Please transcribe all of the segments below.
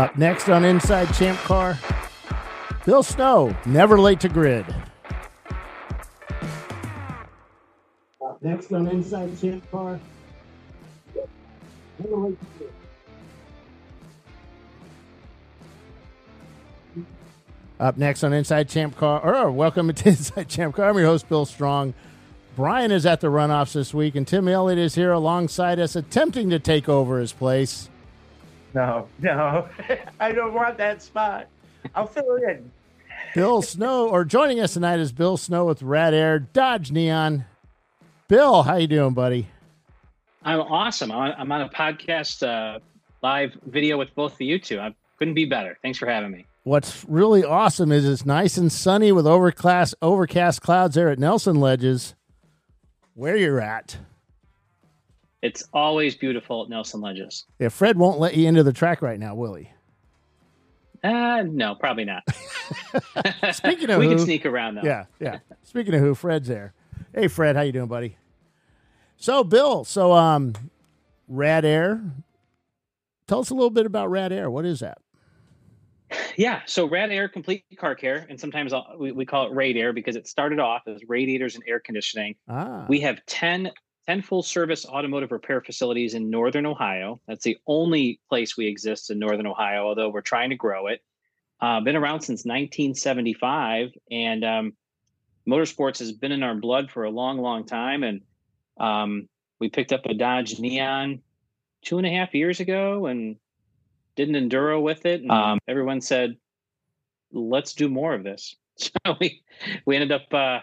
Up next on Inside Champ Car, Bill Snow, never late to grid. Up next on Inside Champ Car, never late to grid. Up next on Inside Champ Car, or welcome to Inside Champ Car. I'm your host, Bill Strong. Brian is at the runoffs this week, and Tim Elliott is here alongside us, attempting to take over his place. No, no, I don't want that spot. I'll fill it in. Bill Snow, or joining us tonight is Bill Snow with Rad Air Dodge Neon. Bill, how you doing, buddy? I'm awesome. I'm on a podcast uh, live video with both of you two. I couldn't be better. Thanks for having me. What's really awesome is it's nice and sunny with overcast overcast clouds there at Nelson Ledges, where you're at. It's always beautiful at Nelson Ledges. Yeah, Fred won't let you into the track right now, will he? Uh, no, probably not. Speaking of we who, can sneak around though. Yeah, yeah. Speaking of who, Fred's there. Hey, Fred, how you doing, buddy? So, Bill, so um, Rad Air. Tell us a little bit about Rad Air. What is that? Yeah, so Rad Air Complete Car Care, and sometimes I'll, we, we call it Rad Air because it started off as radiators and air conditioning. Ah, We have 10, 10 full service automotive repair facilities in Northern Ohio. That's the only place we exist in Northern Ohio, although we're trying to grow it. Uh, been around since 1975, and um, motorsports has been in our blood for a long, long time. And um, we picked up a Dodge Neon two and a half years ago and did an enduro with it. And um, everyone said, "Let's do more of this." So we we ended up uh,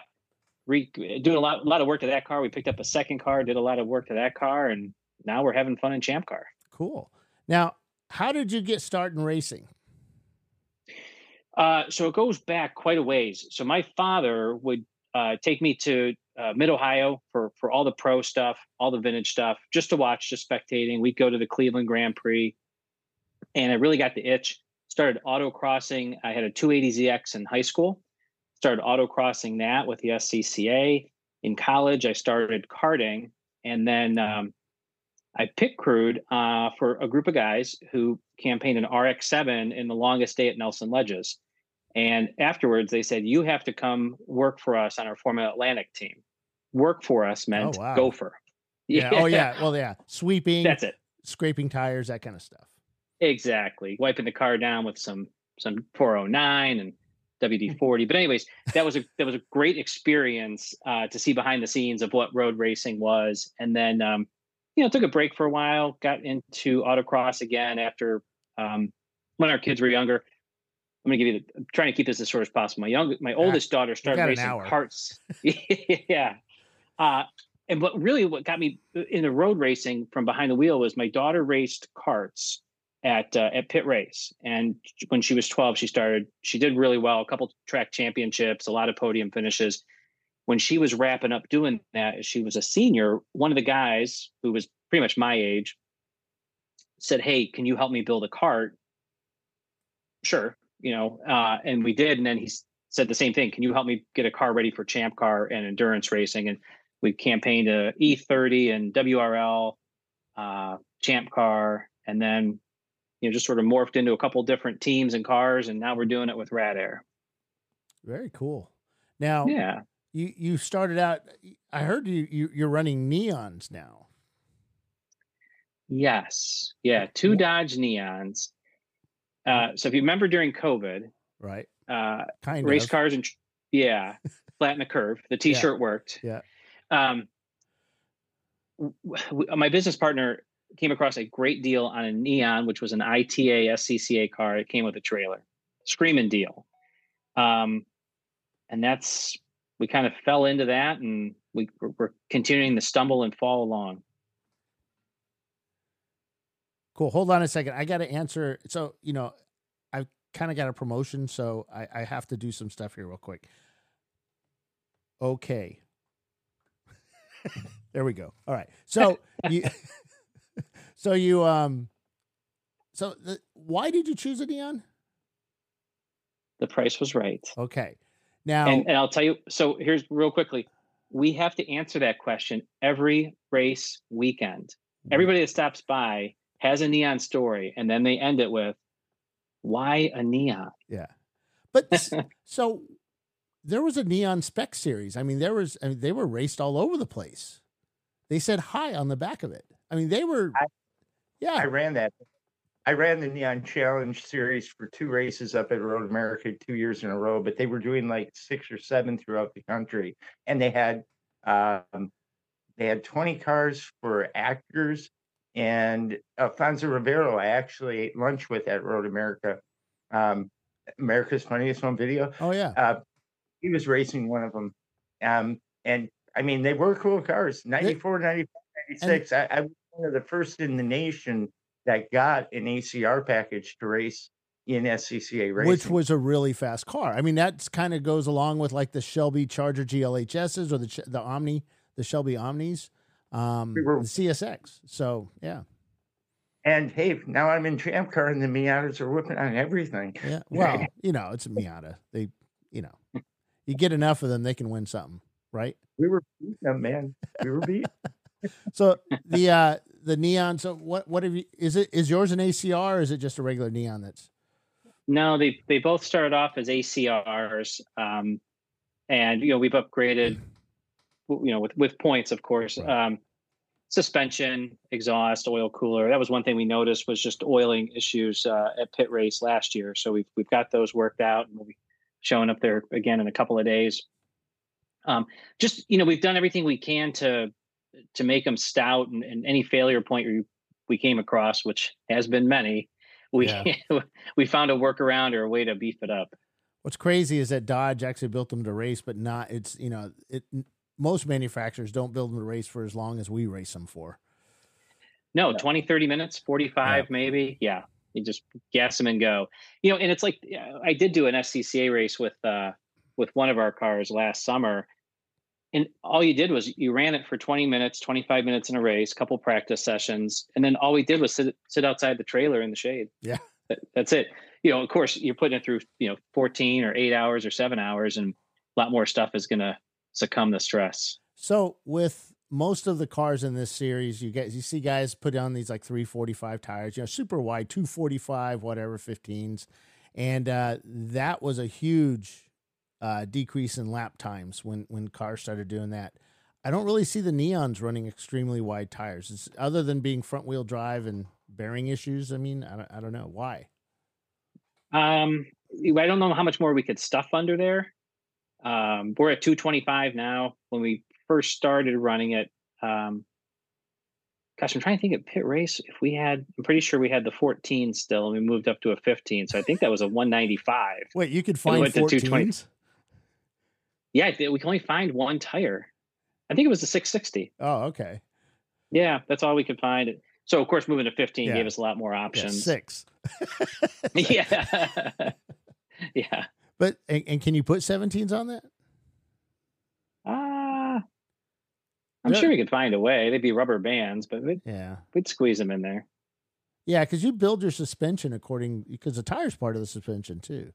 re- doing a lot, a lot of work to that car. We picked up a second car, did a lot of work to that car, and now we're having fun in Champ Car. cool. Now, how did you get started in racing? Uh, so it goes back quite a ways. So my father would uh, take me to uh, Mid Ohio for for all the pro stuff, all the vintage stuff, just to watch, just spectating. We'd go to the Cleveland Grand Prix, and I really got the itch. Started autocrossing. I had a 280ZX in high school. Started autocrossing that with the SCCA. In college, I started karting, and then um, I pit crewed uh, for a group of guys who campaigned an RX-7 in the longest day at Nelson Ledges. And afterwards, they said, "You have to come work for us on our Formula Atlantic team." Work for us meant Oh, wow. gopher. Yeah. Oh, yeah. Well, yeah. Sweeping, That's it. scraping tires, that kind of stuff. Exactly. Wiping the car down with some some 409 and WD-40. But anyways, that was a that was a great experience uh, to see behind the scenes of what road racing was. And then um, you know, took a break for a while, got into autocross again after um, when our kids were younger. I'm gonna give you the I'm trying to keep this as short as possible. My young my oldest daughter started racing karts. yeah. Uh, and what really what got me into road racing from behind the wheel was my daughter raced karts at uh, at PittRace. And when she was 12 she started she did really well a couple track championships a lot of podium finishes. When she was wrapping up doing that she was a senior one of the guys who was pretty much my age said hey can you help me build a kart? Sure you know uh, and we did. And then he said the same thing can you help me get a car ready for champ car and endurance racing? And we campaigned a e30 and wrl uh, champ car. And then you know just sort of morphed into a couple different teams and cars and now we're doing it with rad air Very cool. Now, yeah you you started out. I heard you, you you're running neons now. yes yeah two dodge neons uh, so if you remember during covid Right. uh, Kind race of. cars and yeah flatten the curve the t-shirt worked Yeah. um my business partner came across a great deal on a neon which was an ita scca car it came with a trailer screaming deal um and that's we kind of fell into that and we we're- continuing to stumble and fall along Cool. Hold on a second. I got to answer. So, you know, I've kind of got a promotion, so I, I have to do some stuff here real quick. Okay. there we go. All right. So you, so you, um, so the, why did you choose a neon? the price was right Okay. Now, and, and I'll tell you. So here's real quickly. We have to answer that question every race weekend. Everybody that stops by has a neon story, and then they end it with, why a neon? Yeah. But so there was a neon spec series. I mean, there was, I mean, they were raced all over the place. They said hi on the back of it. I mean, they were, I, yeah. I ran that. I ran the Neon Challenge series for two races up at Road America two years in a row, but they were doing like six or seven throughout the country, and they had um, they had 20 cars for actors. And Alfonso Ribeiro, I actually ate lunch with at Road America, um, America's Funniest Home Video. Oh yeah, uh, he was racing one of them, um, and I mean they were cool cars. 94, 95, 96. And, I, I one of the first in the nation that got an ACR package to race in SCCA racing, which was a really fast car. I mean, that kind of goes along with like the Shelby Charger GLHSs or the the Omni, the Shelby Omnis, um, we were, the CSX. So yeah. And hey, now I'm in Champ Car, and the Miatas are whipping on everything. Yeah, well, you know, it's a Miata. They, you know, you get enough of them, they can win something, right? We were beating them, man. We were beat. so the uh the neon. So what what have you? Is it is yours an ACR? or Is it just a regular neon? That's no. They they both started off as ACRs, um, and you know we've upgraded, you know, with with points, of course. Right. Um, suspension, exhaust, oil cooler. That was one thing we noticed was just oiling issues uh, at PittRace last year. So we've we've got those worked out, and we'll be showing up there again in a couple of days. Um, just you know, we've done everything we can to to make them stout and, and any failure point we, we came across, which has been many, we yeah. we found a workaround or a way to beef it up. What's crazy is that Dodge actually built them to race, but not it's you know it. Most manufacturers don't build them to race for as long as we race them for. No, 20, 30 minutes, 45 yeah. maybe. Yeah. You just gas them and go. You know, and it's like I did do an SCCA race with uh with one of our cars last summer and all you did was you ran it for 20 minutes 25 minutes in a race couple practice sessions and then all we did was sit, sit outside the trailer in the shade. Yeah. That, that's it. You know of course you're putting it through you know 14 or 8 hours or 7 hours and a lot more stuff is going to succumb to stress. So with most of the cars in this series you get you see guys put on these like 345 tires you know super wide 245 whatever 15s and uh, that was a huge uh, decrease in lap times when when cars started doing that. I don't really see the neons running extremely wide tires, it's, other than being front wheel drive and bearing issues. I mean, I don't, I don't know why. Um, I don't know how much more we could stuff under there. Um, we're at 225 now. When we first started running it, um, gosh, I'm trying to think of PittRace. If we had, I'm pretty sure we had the 14 still, and we moved up to a 15. So I think that was a 195. Wait, you could find 14s? Yeah, we can only find one tire. I think it was the 660. Oh, okay. Yeah, that's all we could find. So of course, moving to 15 yeah. gave us a lot more options. Yeah, six. yeah. yeah. But and, and, can you put 17s on that? Uh I'm sure we could find a way. They'd be rubber bands, but we'd, yeah, we'd squeeze them in there. Yeah, because you build your suspension according because the tire's part of the suspension too.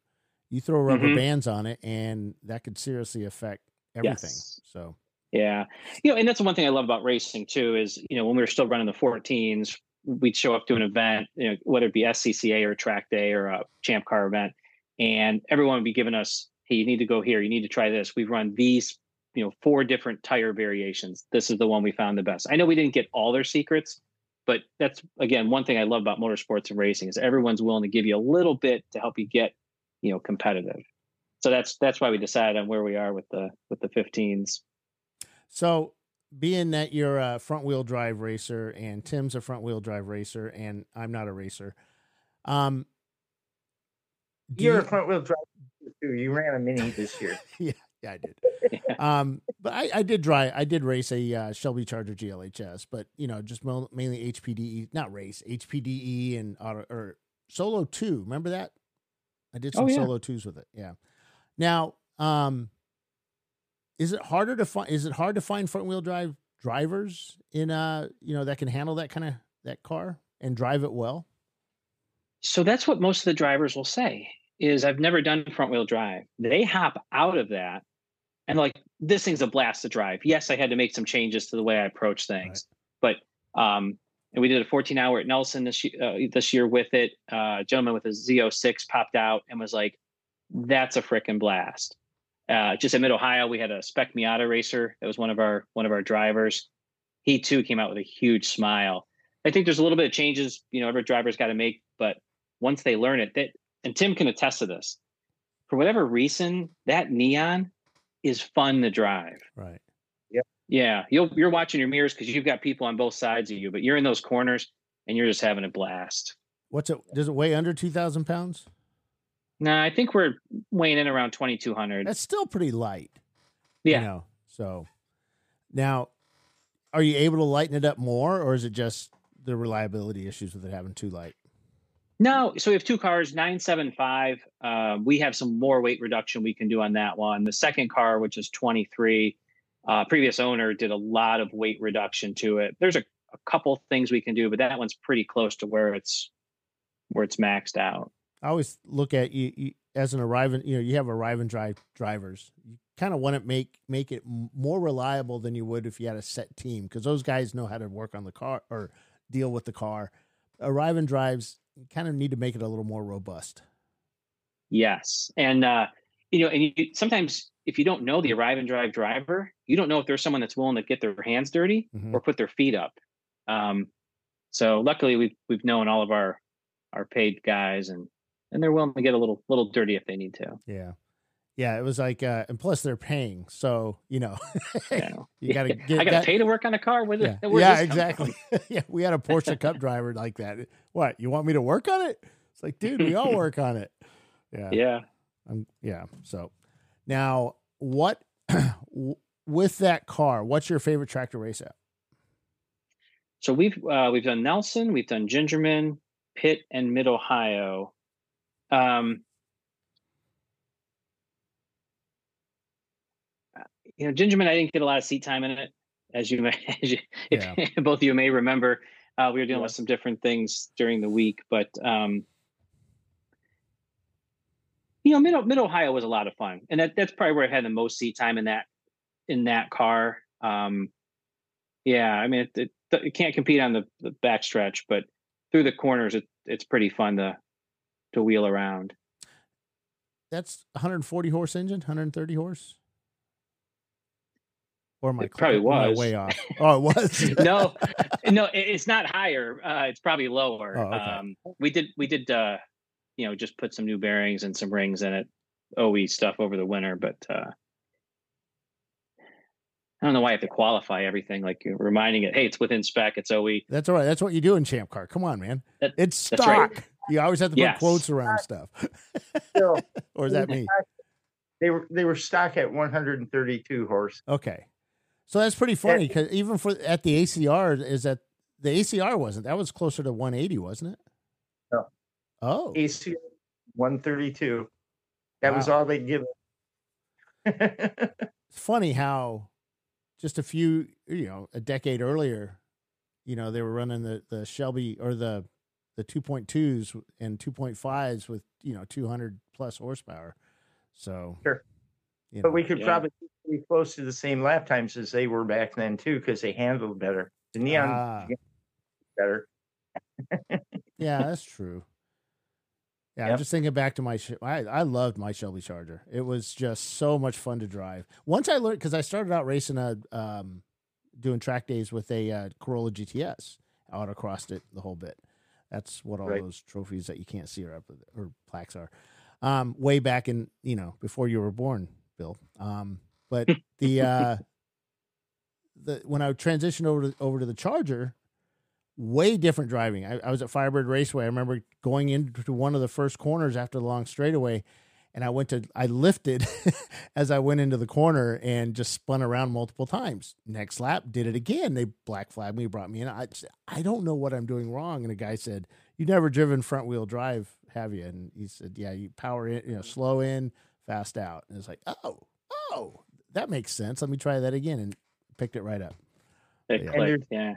You throw rubber mm-hmm. bands on it, and that could seriously affect everything. Yes. So, yeah, you know, and that's the one thing I love about racing too is you know when we were still running the 14s, we'd show up to an event, you know, whether it be SCCA or track day or a champ car event, and everyone would be giving us, hey, you need to go here, you need to try this. We've run these, you know, four different tire variations. This is the one we found the best. I know we didn't get all their secrets, but that's again one thing I love about motorsports and racing is everyone's willing to give you a little bit to help you get you know competitive. So that's that's why we decided on where we are with the with the 15s so being that you're a front wheel drive racer and tim's a front wheel drive racer and i'm not a racer um you're you, a front wheel drive too. You ran a mini this year. Yeah yeah i did. Um but i i did drive i did race a uh, shelby charger glhs but you know just mainly hpde not race hpde and auto or solo 2 remember that I did oh, some oh, yeah. solo twos with it. Yeah. Now, um, is it harder to find? Is it hard to find front wheel drive drivers in uh you know that can handle that kind of that car and drive it well? So that's what most of the drivers will say. Is I've never done front wheel drive. They hop out of that and like this thing's a blast to drive. Yes, I had to make some changes to the way I approach things, right. but um, and we did a 14 hour at Nelson this year, uh, this year with it. Uh, a gentleman with a Z06 popped out and was like, "That's a freaking blast." Uh, just at Mid Ohio, we had a Spec Miata racer that was one of our one of our drivers. He too came out with a huge smile. I think there's a little bit of changes, you know, every driver's got to make, but once they learn it, that and Tim can attest to this. For whatever reason, that neon is fun to drive. Right. Yeah, you'll you're watching your mirrors because you've got people on both sides of you, but you're in those corners and you're just having a blast. What's it? Does it weigh under two thousand pounds? No, I think we're weighing in around twenty two hundred. That's still pretty light. Yeah. You know, so now, are you able to lighten it up more, or is it just the reliability issues with it having too light? No, so we have two cars, nine seven five. Uh, we have some more weight reduction we can do on that one. The second car, which is twenty three, uh, previous owner did a lot of weight reduction to it. There's a, a couple things we can do, but that one's pretty close to where it's where it's maxed out. I always look at you, you as an arriving. You know, you have arriving drive drivers. You kind of want to make make it more reliable than you would if you had a set team because those guys know how to work on the car or deal with the car. Arriving drives you kind of need to make it a little more robust. Yes, and uh, you know, and you, sometimes if you don't know the arrive and drive driver, you don't know if there's someone that's willing to get their hands dirty Mhm. or put their feet up. Um, so luckily, we've we've known all of our our paid guys, and and they're willing to get a little little dirty if they need to. Yeah. Yeah, it was like, uh, and plus they're paying, so you know, You, you got to get. I got to that- pay to work on a car. Where, Yeah, the, yeah exactly. yeah, we had a Porsche Cup driver like that. What you want me to work on it? It's like, dude, we all work on it. Yeah. Yeah. I'm, yeah. So now, what with that car? What's your favorite track to race at? So we've uh, we've done Nelson, we've done Gingerman, Pitt, and Mid Ohio. Um, uh, you know, Gingerman, I didn't get a lot of seat time in it, as you may, as you, Yeah. if both of you may remember. Uh, we were dealing Yeah. with some different things during the week, but um, you know, Mid Mid Ohio was a lot of fun, and that that's probably where I had the most seat time in that in that car. Um, yeah, I mean, it, it, it can't compete on the, the backstretch, but through the corners, it, it's pretty fun to to wheel around. That's 140 horse engine, 130 horse. Or my probably was. way off? Oh, it was. no, no, it's not higher. Uh, it's probably lower. Oh, okay. Um, we did we did uh, you know just put some new bearings and some rings in it, OE stuff over the winter, but uh, I don't know why I have to qualify everything. Like you're reminding it, hey, it's within spec, it's. OE. That's all right. That's what you do in Champ Car. Come on, man. That- it's that's right. stock. You always have to put Yes. quotes around stuff. Still, or is that me? they were they were stock at 132 horse. Okay. So that's pretty funny because even for at the ACR is that the ACR wasn't that was closer to 180, wasn't it? Oh, AC 132. That was all they give. it. it's funny how just a few, you know, a decade earlier, you know, they were running the the Shelby or the the 2.2s and 2.5s with you know 200 plus horsepower. So Sure. you but we could Yeah. probably be close to the same lap times as they were back then too, because they handled better. The neon Ah. better. Yeah, that's true. Yeah, I'm just thinking back to my. Sh- I I loved my Shelby Charger. It was just so much fun to drive. Once I learned because I started out racing a um, doing track days with a uh, Corolla GTS. I autocrossed it the whole bit. That's what all Right. those trophies that you can't see are up or plaques are. Um, way back in you know before you were born, Bill. Um, but the uh, the when I transitioned over to over to the Charger, way different driving. I, I was at Firebird Raceway. I remember going into one of the first corners after the long straightaway, and I went to I lifted as I went into the corner and just spun around multiple times. Next lap, did it again. They black flagged me, brought me in. I said, I don't know what I'm doing wrong. And a guy said, "You never driven front wheel drive, have you?" And he said, "Yeah, you power in, you know, slow in, fast out." And it's like, oh, oh, that makes sense. Let me try that again, and picked it right up. It Yeah. Clicked, yeah.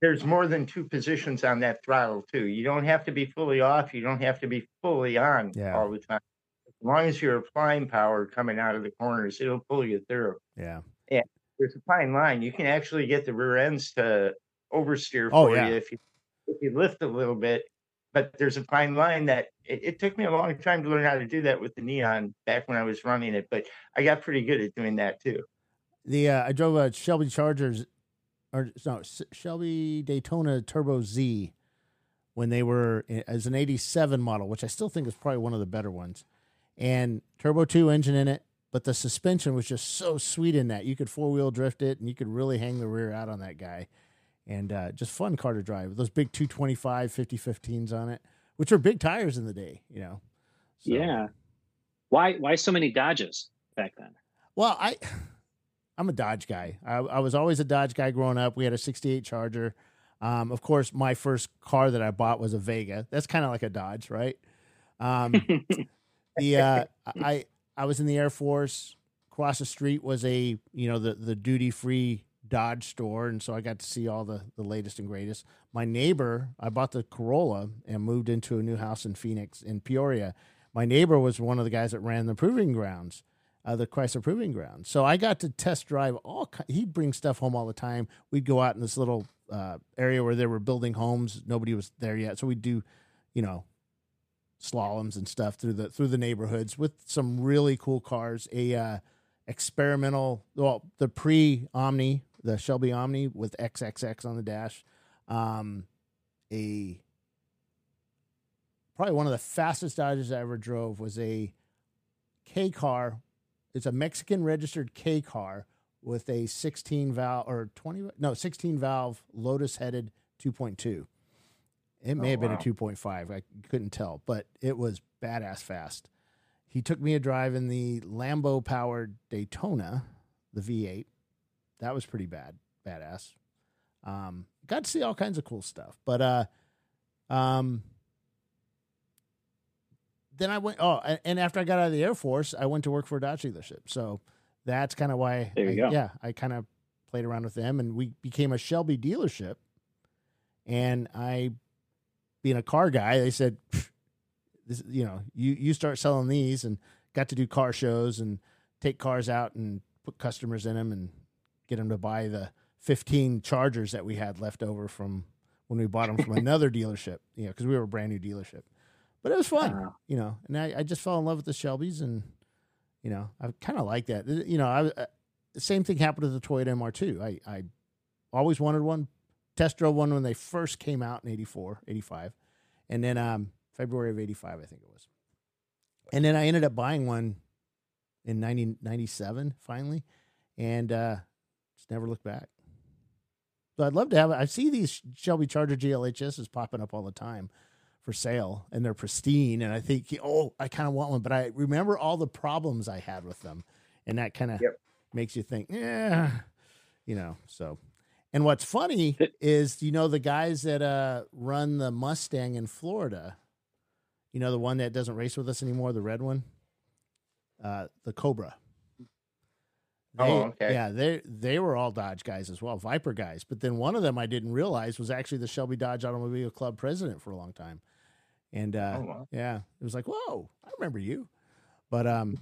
There's more than two positions on that throttle too. You don't have to be fully off. You don't have to be fully on Yeah. all the time. As long as you're applying power coming out of the corners, it'll pull you through. Yeah. Yeah. There's a fine line. You can actually get the rear ends to oversteer Oh, for yeah. you if you if you lift a little bit. But there's a fine line that it, it took me a long time to learn how to do that with the neon back when I was running it, but I got pretty good at doing that too. The uh, I drove a Shelby Chargers, or no Shelby Daytona Turbo Z, when they were as an '87 model, which I still think is probably one of the better ones, and turbo two engine in it. But the suspension was just so sweet in that you could four wheel drift it, and you could really hang the rear out on that guy, and uh, just fun car to drive. With those big 225 50 15s on it, which were big tires in the day, you know. So- Yeah. Why why so many Dodges back then? Well, I I'm a Dodge guy. I, I was always a Dodge guy growing up. We had a 68 Charger. Um, of course, my first car that I bought was a Vega. That's kind of like a Dodge, right? Um, the uh, I I was in the Air Force. Across the street was a you know the the duty free Dodge store, and so I got to see all the the latest and greatest. My neighbor, I bought the Corolla and moved into a new house in Phoenix in Peoria. My neighbor was one of the guys that ran the proving grounds, uh, the Chrysler Proving Ground. So I got to test drive all. He'd bring stuff home all the time. We'd go out in this little uh, area where they were building homes. Nobody was there yet, so we'd do, you know, slaloms and stuff through the through the neighborhoods with some really cool cars. A uh, experimental, well, the pre Omni, the Shelby Omni with XXX on the dash. Um, a probably one of the fastest Dodges I ever drove was a K car. It's a Mexican registered K car with a 16 valve or 20 no 16 valve Lotus headed 2.2. It may Oh, have been wow. a 2.5. I couldn't tell, but it was badass fast. He took me a drive in the Lambo powered Daytona, the V8. That was pretty bad, badass. Um, got to see all kinds of cool stuff, but uh, um, then I went. Oh, and after I got out of the Air Force, I went to work for a Dodge dealership. So that's kind of why. There you I- go. Yeah, I kind of played around with them, and we became a Shelby dealership. And I, being a car guy, they said, "This, you know, you you start selling these," and got to do car shows and take cars out and put customers in them and get them to buy the 15 Chargers that we had left over from when we bought them from another dealership. You know, because we were a brand new dealership. But it was fun Wow. you know, and I, I just fell in love with the Shelbys, and you know, I kind of like that. You know, I uh, the same thing happened to the Toyota MR2. I I always wanted one, test drove one when they first came out in 84, 85, and then um February of 85, I think it was, and then I ended up buying one in 90, 97 finally, and uh just never looked back. So I'd love to have it. I see these Shelby Charger GLHSs popping up all the time for sale and they're pristine and i think oh i kind of want one but i remember all the problems i had with them and that kind of Yep. makes you think yeah you know so and what's funny is, you know the guys that uh run the mustang in florida you know the one that doesn't race with us anymore the red one uh the cobra Oh, okay. Yeah, they they were all Dodge guys as well, Viper guys. But then one of them I didn't realize was actually the Shelby Dodge Automobile Club president for a long time. And uh, Oh, wow. yeah, it was like, whoa, I remember you. But um,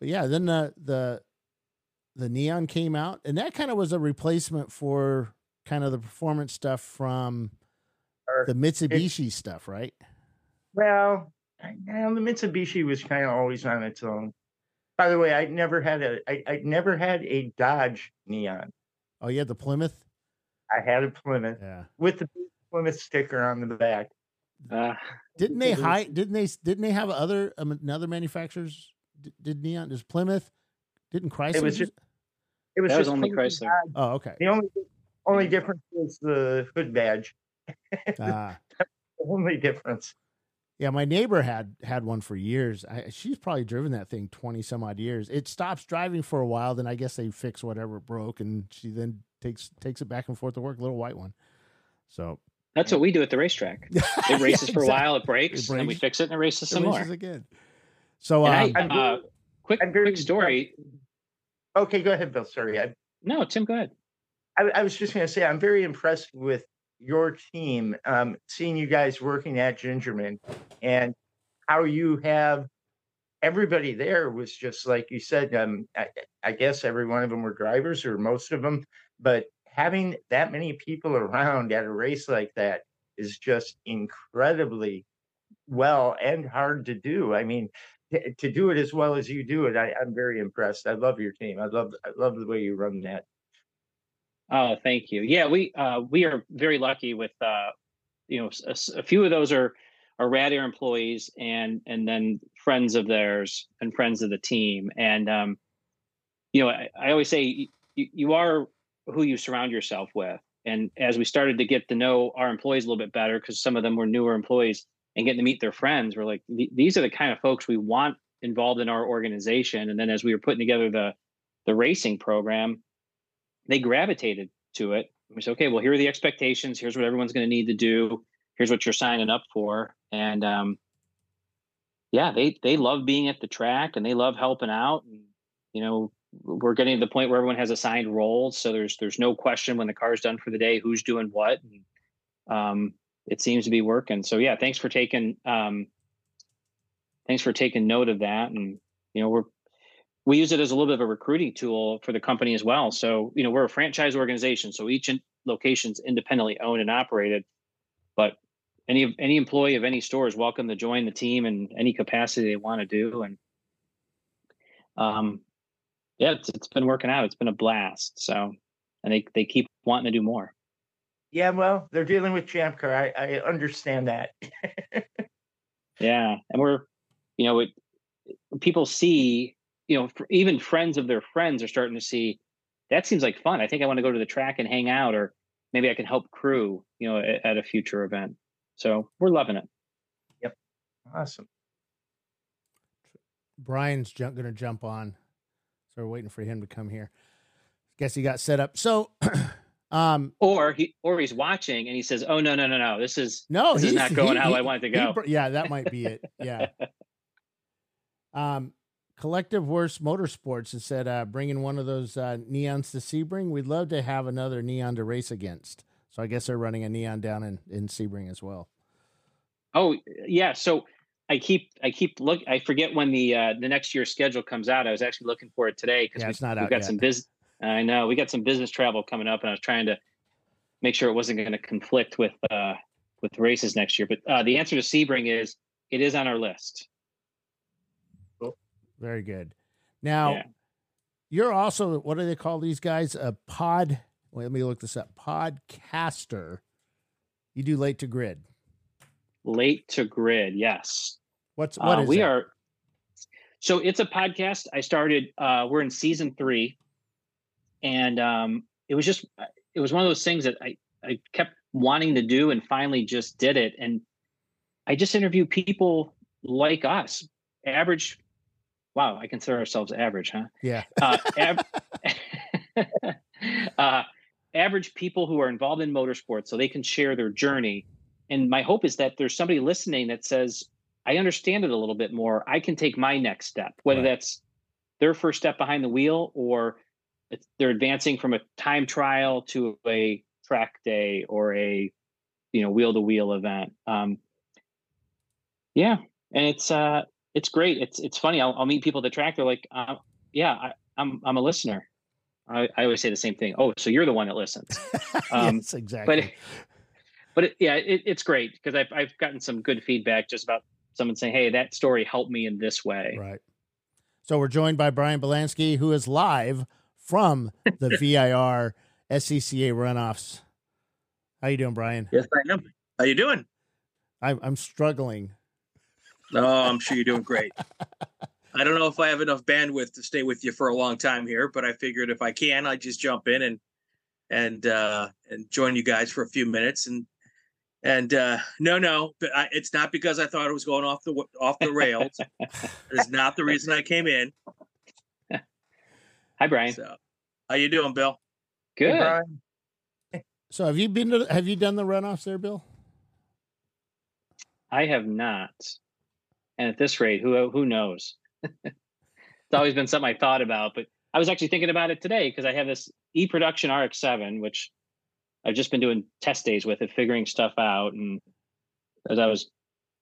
but yeah, then the the the neon came out, and that kind of was a replacement for kind of the performance stuff from Or- the Mitsubishi stuff, right? Well, now the Mitsubishi was kind of always on its own. By the way, I never had a I, I never had a Dodge Neon. Oh, you had the Plymouth. I had a Plymouth Yeah. with the Plymouth sticker on the back. Uh, Didn't they It hide? Didn't they? Didn't they have other um, another manufacturers? Did, did Neon? Does Plymouth? Didn't Chrysler? It was just- It was That was just only Chrysler. Dodge. Oh, okay. The only only difference was the hood badge. Ah, The only difference. yeah. My neighbor had had one for years. I, she's probably driven that thing twenty some odd years. It stops driving for a while. Then I guess they fix whatever broke, and she then takes takes it back and forth to work. Little white one. So that's what we do at the racetrack. It races Yeah, for a exactly. while, it breaks, It and we fix it, and it races It some more. again. So And um, I, uh, quick, I'm very quick story. Okay, go ahead, Bill. Sorry, I No, Tim, go ahead. I, I was just going to say I'm very impressed with your team. Um, seeing you guys working at Gingerman and how you have everybody there was just like you said. Um, I, I guess every one of them were drivers or most of them, but having that many people around at a race like that is just incredibly well and hard to do. I mean, to do it as well as you do it, I, I'm very impressed. I love your team. I love I love the way you run that. Oh, thank you. Yeah, we uh, we are very lucky with uh, you know a, a few of those are are Rad Air employees and and then friends of theirs and friends of the team. And um, you know, I, I always say you, you are who you surround yourself with. And as we started to get to know our employees a little bit better, because some of them were newer employees and getting to meet their friends, we're like, these are the kind of folks we want involved in our organization. And then as we were putting together the the racing program, they gravitated to it. We said, okay, well, here are the expectations. Here's what everyone's going to need to do. Here's what you're signing up for. And um, yeah, they they love being at the track and they love helping out. And you know, we're getting to the point where everyone has assigned roles, so there's there's no question when the car's done for the day who's doing what. And, um, it seems to be working. So yeah, thanks for taking um, thanks for taking note of that. And you know, we're we use it as a little bit of a recruiting tool for the company as well. So, you know, we're a franchise organization, so each in, location's independently owned and operated. But any any employee of any store is welcome to join the team in any capacity they want to do. And um, yeah, it's, it's been working out. It's been a blast. So, and they they keep wanting to do more. Yeah, well, they're dealing with Champ Car. I, I understand that. yeah, and we're, you know, it, people see you know, even friends of their friends are starting to see that seems like fun. I think I want to go to the track and hang out, or maybe I can help crew, you know, at, at a future event. So we're loving it. Yep. Awesome. Brian's ju- going to jump on. So we're waiting for him to come here. Guess he got set up. So, um, or he, or he's watching and he says, "Oh no, no, no, no! This is no, this is not going he, how he, I want it to go." yeah, that might be it. Yeah. um, Collective Worst Motorsports has said, uh, bringing one of those uh, neons to Sebring. We'd love to have another neon to race against. So I guess they're running a neon down in, in Sebring as well. Oh yeah. So I keep I keep look. I forget when the uh, the next year's schedule comes out. I was actually looking for it today because yeah, we, it's not we out got yet. some business. I know we got some business travel coming up, and I was trying to make sure it wasn't going to conflict with uh, with races next year. But uh, the answer to Sebring is it is on our list. Very good. Now, yeah. you're also what do they call these guys? A pod. Wait, let me look this up. Podcaster. You do late to grid. Late to grid, yes. What's what uh, we that? are? So it's a podcast. I started. uh We're in season three, and um it was just it was one of those things that I I kept wanting to do, and finally just did it. And I just interview people like us, average wow, I consider ourselves average, huh? Yeah. uh, av- uh, average people who are involved in motorsports so they can share their journey. And my hope is that there's somebody listening that says, I understand it a little bit more. I can take my next step, whether right. that's their first step behind the wheel or they're advancing from a time trial to a track day or a you know wheel to wheel event um yeah and it's uh it's great. It's it's funny. I'll, I'll meet people at the track. They're like, uh, "Yeah, I, am I'm, I'm a listener." I, I always say the same thing. Oh, so you're the one that listens. Um, yes, exactly. But but it, yeah, it, it's great because I've I've gotten some good feedback just about someone saying, "Hey, that story helped me in this way." Right. So we're joined by Brian Bielanski, who is live from the VIR SCCA runoffs. How you doing, Brian? Yes, I am. How you doing? I'm I'm struggling no, oh, I'm sure you're doing great. I don't know if I have enough bandwidth to stay with you for a long time here, but I figured if I can, I'd just jump in and and uh, and join you guys for a few minutes. And and uh, no, no, but I, it's not because I thought it was going off the off the rails. it's not the reason I came in. Hi, Brian. So, how you doing, Bill? Good. Hey, so have you been to, have you done the runoffs there, Bill? I have not and at this rate, who who knows? it's always been something I thought about, but I was actually thinking about it today because I have this e-production RX-7, which I've just been doing test days with it, figuring stuff out. And as I was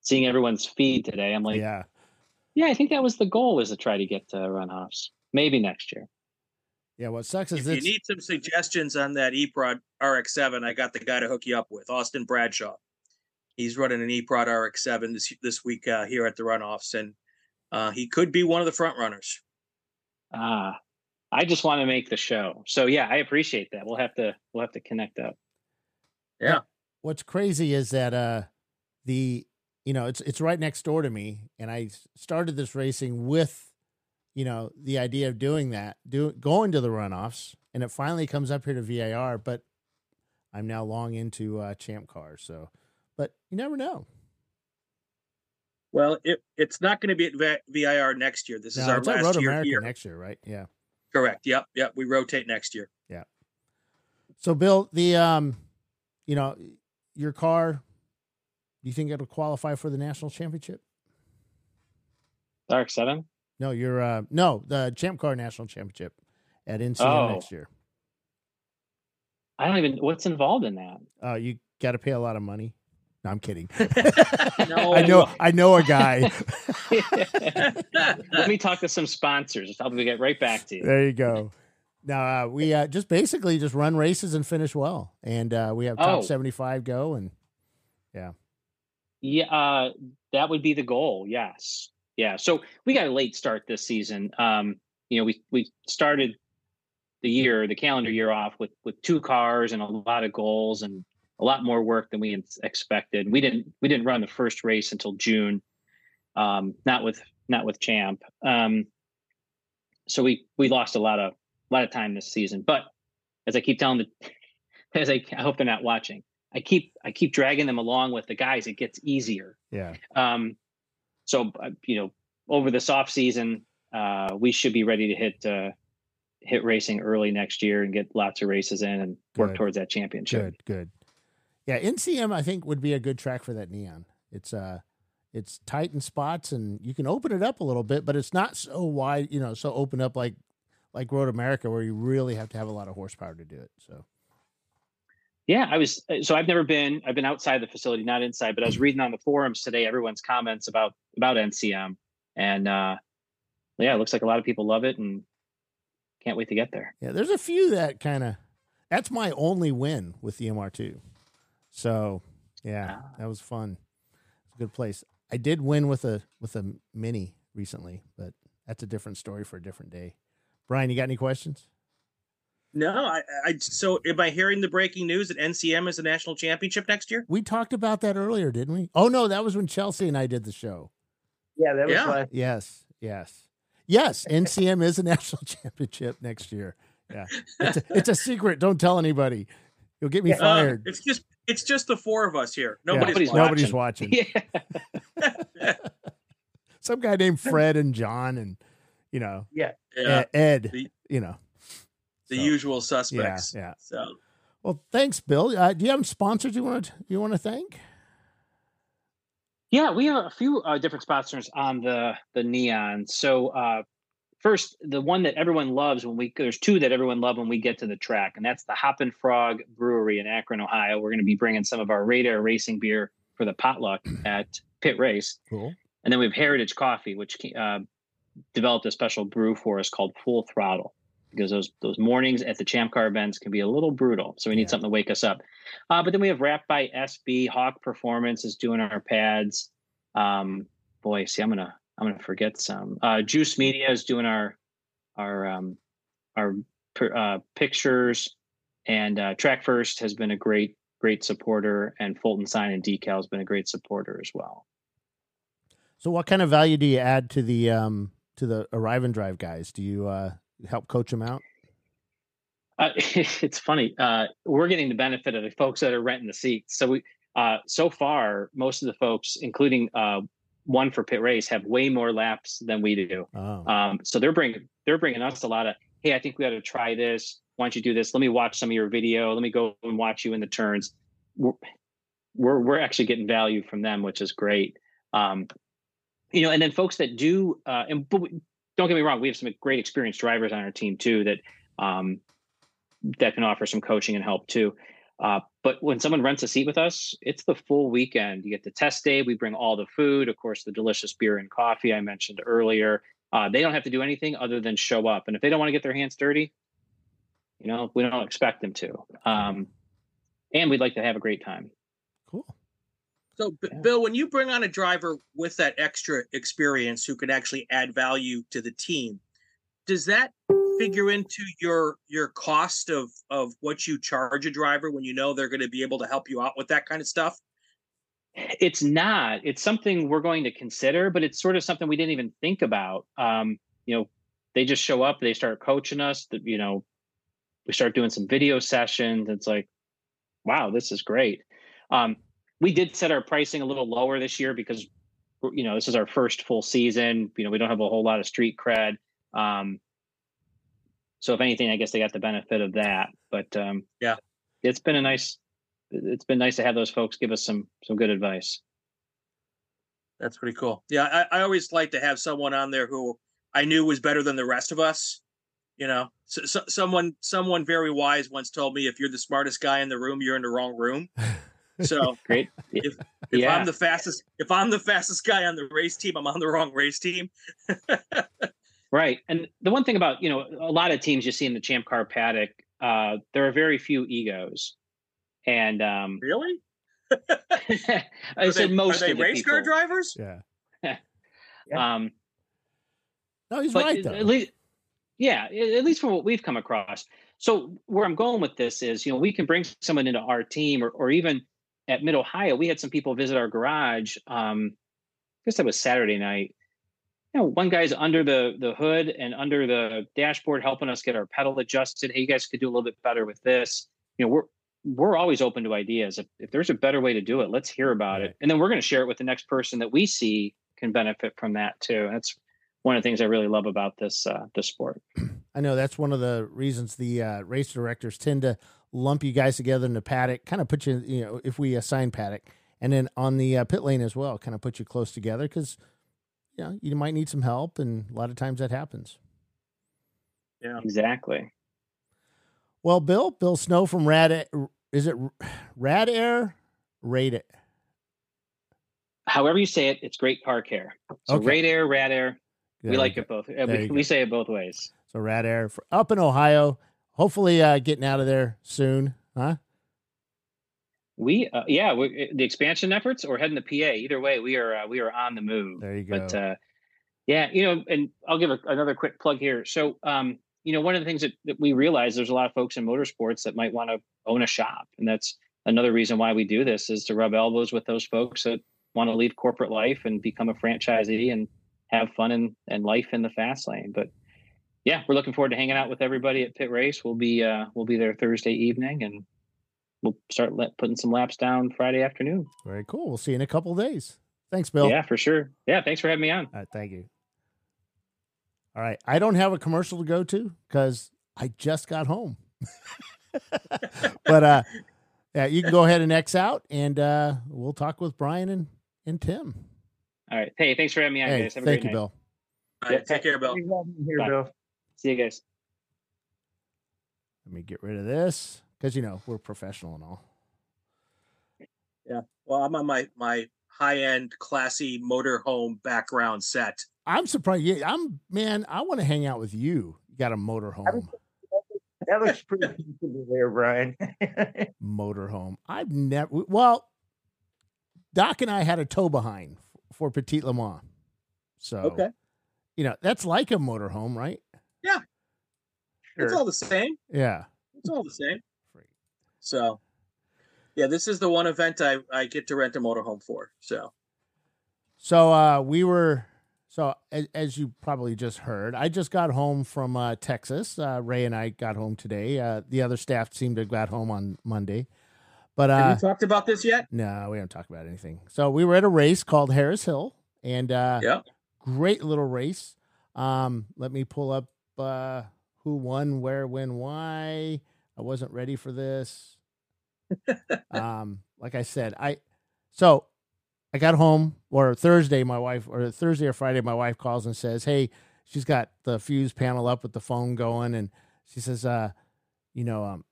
seeing everyone's feed today, I'm like, yeah, yeah, I think that was the goal is to try to get to runoffs. Maybe next year. Yeah, what sucks is if you need some suggestions on that eProd RX7, I got the guy to hook you up with, Austin Bradshaw. He's running an eProd RX7 this this week uh, here at the runoffs, and uh, he could be one of the front runners. Ah, I just want to make the show. So yeah, I appreciate that. We'll have to we'll have to connect up. Yeah. What's crazy is that uh the you know it's it's right next door to me, and I started this racing with you know the idea of doing that, do going to the runoffs, and it finally comes up here to VIR, but I'm now long into uh, Champ Cars, so but you never know. Well, it, it's not going to be at VIR next year. This no, is our last year America here. Next year, right? Yeah. Correct. Yep. Yep. We rotate next year. Yeah. So, Bill, the um, you know, your car, do you think it'll qualify for the national championship? Dark Seven. No, you're uh, no the Champ Car National Championship at NCM oh. next year. I don't even what's involved in that. Uh, you got to pay a lot of money. No, I'm kidding. no. I know I know a guy. Let me talk to some sponsors. I'll get right back to you. There you go. Now uh, we uh, just basically just run races and finish well, and uh, we have top oh. 75 go, and yeah, yeah, uh, that would be the goal. Yes, yeah. So we got a late start this season. Um, you know, we we started the year, the calendar year off with with two cars and a lot of goals and a lot more work than we expected. We didn't we didn't run the first race until June, um, not with not with Champ. Um, so we we lost a lot of a lot of time this season. But as I keep telling the, as I, I hope they're not watching, I keep I keep dragging them along with the guys. It gets easier. Yeah. Um. So uh, you know, over this off season, uh, we should be ready to hit uh, hit racing early next year and get lots of races in and work good. towards that championship. Good. Good. Yeah, NCM I think would be a good track for that neon. It's uh it's tight in spots and you can open it up a little bit, but it's not so wide, you know, so open up like like Road America where you really have to have a lot of horsepower to do it. So yeah, I was uh, so I've never been I've been outside the facility, not inside, but I was reading on the forums today everyone's comments about about NCM and uh yeah, it looks like a lot of people love it and can't wait to get there. Yeah, there's a few that kind of that's my only win with the MR2. So yeah, ah. that was fun. It's a good place. I did win with a with a mini recently, but that's a different story for a different day. Brian, you got any questions? No, I, I so am I hearing the breaking news that NCM is a national championship next year? We talked about that earlier, didn't we? Oh no, that was when Chelsea and I did the show. Yeah, that was yeah. Last- yes, yes, yes. NCM is a national championship next year. Yeah, it's a, it's a secret. Don't tell anybody. You'll get me uh, fired. it's just it's just the four of us here. Nobody's, yeah, nobody's watching. Nobody's watching. Some guy named Fred and John and you know, yeah, yeah. Ed, the, you know, the so, usual suspects. Yeah, yeah. So, well, thanks, Bill. Uh, do you have sponsors you want to you want to thank? Yeah, we have a few uh, different sponsors on the the neon. So uh, first, the one that everyone loves when we there's two that everyone love when we get to the track, and that's the Hoppin' Frog Brewery in Akron, Ohio. We're going to be bringing some of our Rad Air Racing beer for the potluck at PittRace. Cool. And then we have Heritage Coffee, which uh, developed a special brew for us called Full Throttle because those those mornings at the Champ Car events can be a little brutal. So we need yeah. something to wake us up. Uh, but then we have Wrapped by SB. Hawk Performance is doing our pads. Um, boy, see, I'm gonna I'm gonna forget some. Uh, Juice Media is doing our our um, our uh, pictures, and uh, Track First has been a great great supporter, and Fulton Sign and Decal has been a great supporter as well. So, what kind of value do you add to the um, to the arrive and drive guys? Do you uh, help coach them out? Uh, it's funny. Uh, we're getting the benefit of the folks that are renting the seats. So we, uh, so far, most of the folks, including uh, one for PittRace have way more laps than we do. Oh. Um, so they're bringing they're bringing us a lot of hey, I think we got to try this. Why don't you do this? Let me watch some of your video. Let me go and watch you in the turns. We're we're, we're actually getting value from them, which is great. Um, you know, and then folks that do uh, and but don't get me wrong, we have some great experienced drivers on our team too that um, that can offer some coaching and help too. Uh, but when someone rents a seat with us, it's the full weekend. You get the test day. We bring all the food, of course, the delicious beer and coffee I mentioned earlier. Uh, they don't have to do anything other than show up. And if they don't want to get their hands dirty, You know, we don't expect them to. Um, and we'd like to have a great time. Cool. So, B- Yeah. Bill, when you bring on a driver with that extra experience who can actually add value to the team, does that figure into your your cost of of what you charge a driver when you know they're going to be able to help you out with that kind of stuff? It's not. It's something we're going to consider, but it's sort of something we didn't even think about. Um, you know, they just show up, they start coaching us. That you know, we start doing some video sessions. It's like, wow, this is great. Um, we did set our pricing a little lower this year because you know this is our first full season. You know, we don't have a whole lot of street cred. Um, so if anything, I guess they got the benefit of that. But um, Yeah. it's been a nice. It's been nice to have those folks give us some some good advice. That's pretty cool. Yeah, I, I always like to have someone on there who I knew was better than the rest of us. You know, so, so, someone someone very wise once told me, if you're the smartest guy in the room, you're in the wrong room. So Great. if yeah. I'm the fastest, if I'm the fastest guy on the race team, I'm on the wrong race team. Right. And the one thing about, you know, a lot of teams you see in the champ car paddock, uh, there are very few egos. And um Really? I said they, most are they of the race car drivers? Yeah. Um No, he's right though. at least yeah, at least from what we've come across. So where I'm going with this is, you know, we can bring someone into our team or or even at Mid Ohio, we had some people visit our garage. Um, I guess that was Saturday night. You know, one guy's under the the hood and under the dashboard helping us get our pedal adjusted. Hey, you guys could do a little bit better with this. You know, we're we're always open to ideas. If if there's a better way to do it, let's hear about it. And then we're going to share it with the next person that we see can benefit from that too. That's one of the things I really love about this uh, this sport. I know that's one of the reasons the uh, race directors tend to lump you guys together in the paddock, kind of put you, you know, if we assign paddock, and then on the uh, pit lane as well, kind of put you close together because, you know, you might need some help, and a lot of times that happens. Yeah. Exactly. Well, Bill, Bill Snow from Rad, is it Rad Air? Rate it. However you say it, it's great car care. So Okay. Rad Air, Rad Air, There we you like it both. Uh, We, we say it both ways. So Rad Air for, up in Ohio. Hopefully, uh, getting out of there soon, huh? We, uh, yeah, we, the expansion efforts or heading to PA. Either way, we are uh, we are on the move. There you go. But uh, yeah, you know, and I'll give a, another quick plug here. So, um, you know, one of the things that, that we realize there's a lot of folks in motorsports that might want to own a shop, and that's another reason why we do this is to rub elbows with those folks that want to leave corporate life and become a franchisee and have fun and, and life in the fast lane. But yeah, we're looking forward to hanging out with everybody at PittRace. We'll be uh, we'll be there Thursday evening, and we'll start let, putting some laps down Friday afternoon. Very cool. We'll see you in a couple of days. Thanks, Bill. Yeah, for sure. Yeah, thanks for having me on. All right, thank you. All right, I don't have a commercial to go to because I just got home. but uh, yeah, you can go ahead and X out, and uh, we'll talk with Brian and, and Tim. All right. Hey, thanks for having me on, Hey, guys. Have a thank great you, night. Bill. All right, take care, Bill. Thanks for having me Here, Bye. Bill. See you guys. Let me get rid of this because you know we're professional and all. Yeah. Well, I'm on my my high end, classy motorhome background set. I'm surprised. Yeah, I'm man. I want to hang out with you. You got a motorhome. That looks pretty comfortable there, Brian. motorhome. I've never. Well, Doc and I had a tow behind for Petit Le Mans. So Okay. you know that's like a motorhome, right? Yeah. It's all the same. Yeah. It's all the same. So, yeah, this is the one event I I get to rent a motorhome for. So, So uh, we were. So as, as you probably just heard, I just got home from uh, Texas. Uh, Ray and I got home today. Uh, the other staff seemed to have got home on Monday, but uh, have we talked about this yet? No, we haven't talked about anything. So we were at a race called Harris Hill, and uh, Yeah. great little race. Um, let me pull up uh, who won, where, when, why. I wasn't ready for this. Um, like I said, I so I got home or Thursday, my wife or Thursday or Friday, my wife calls and says, "Hey, she's got the fuse panel up with the phone going, and she says, uh, you know, um,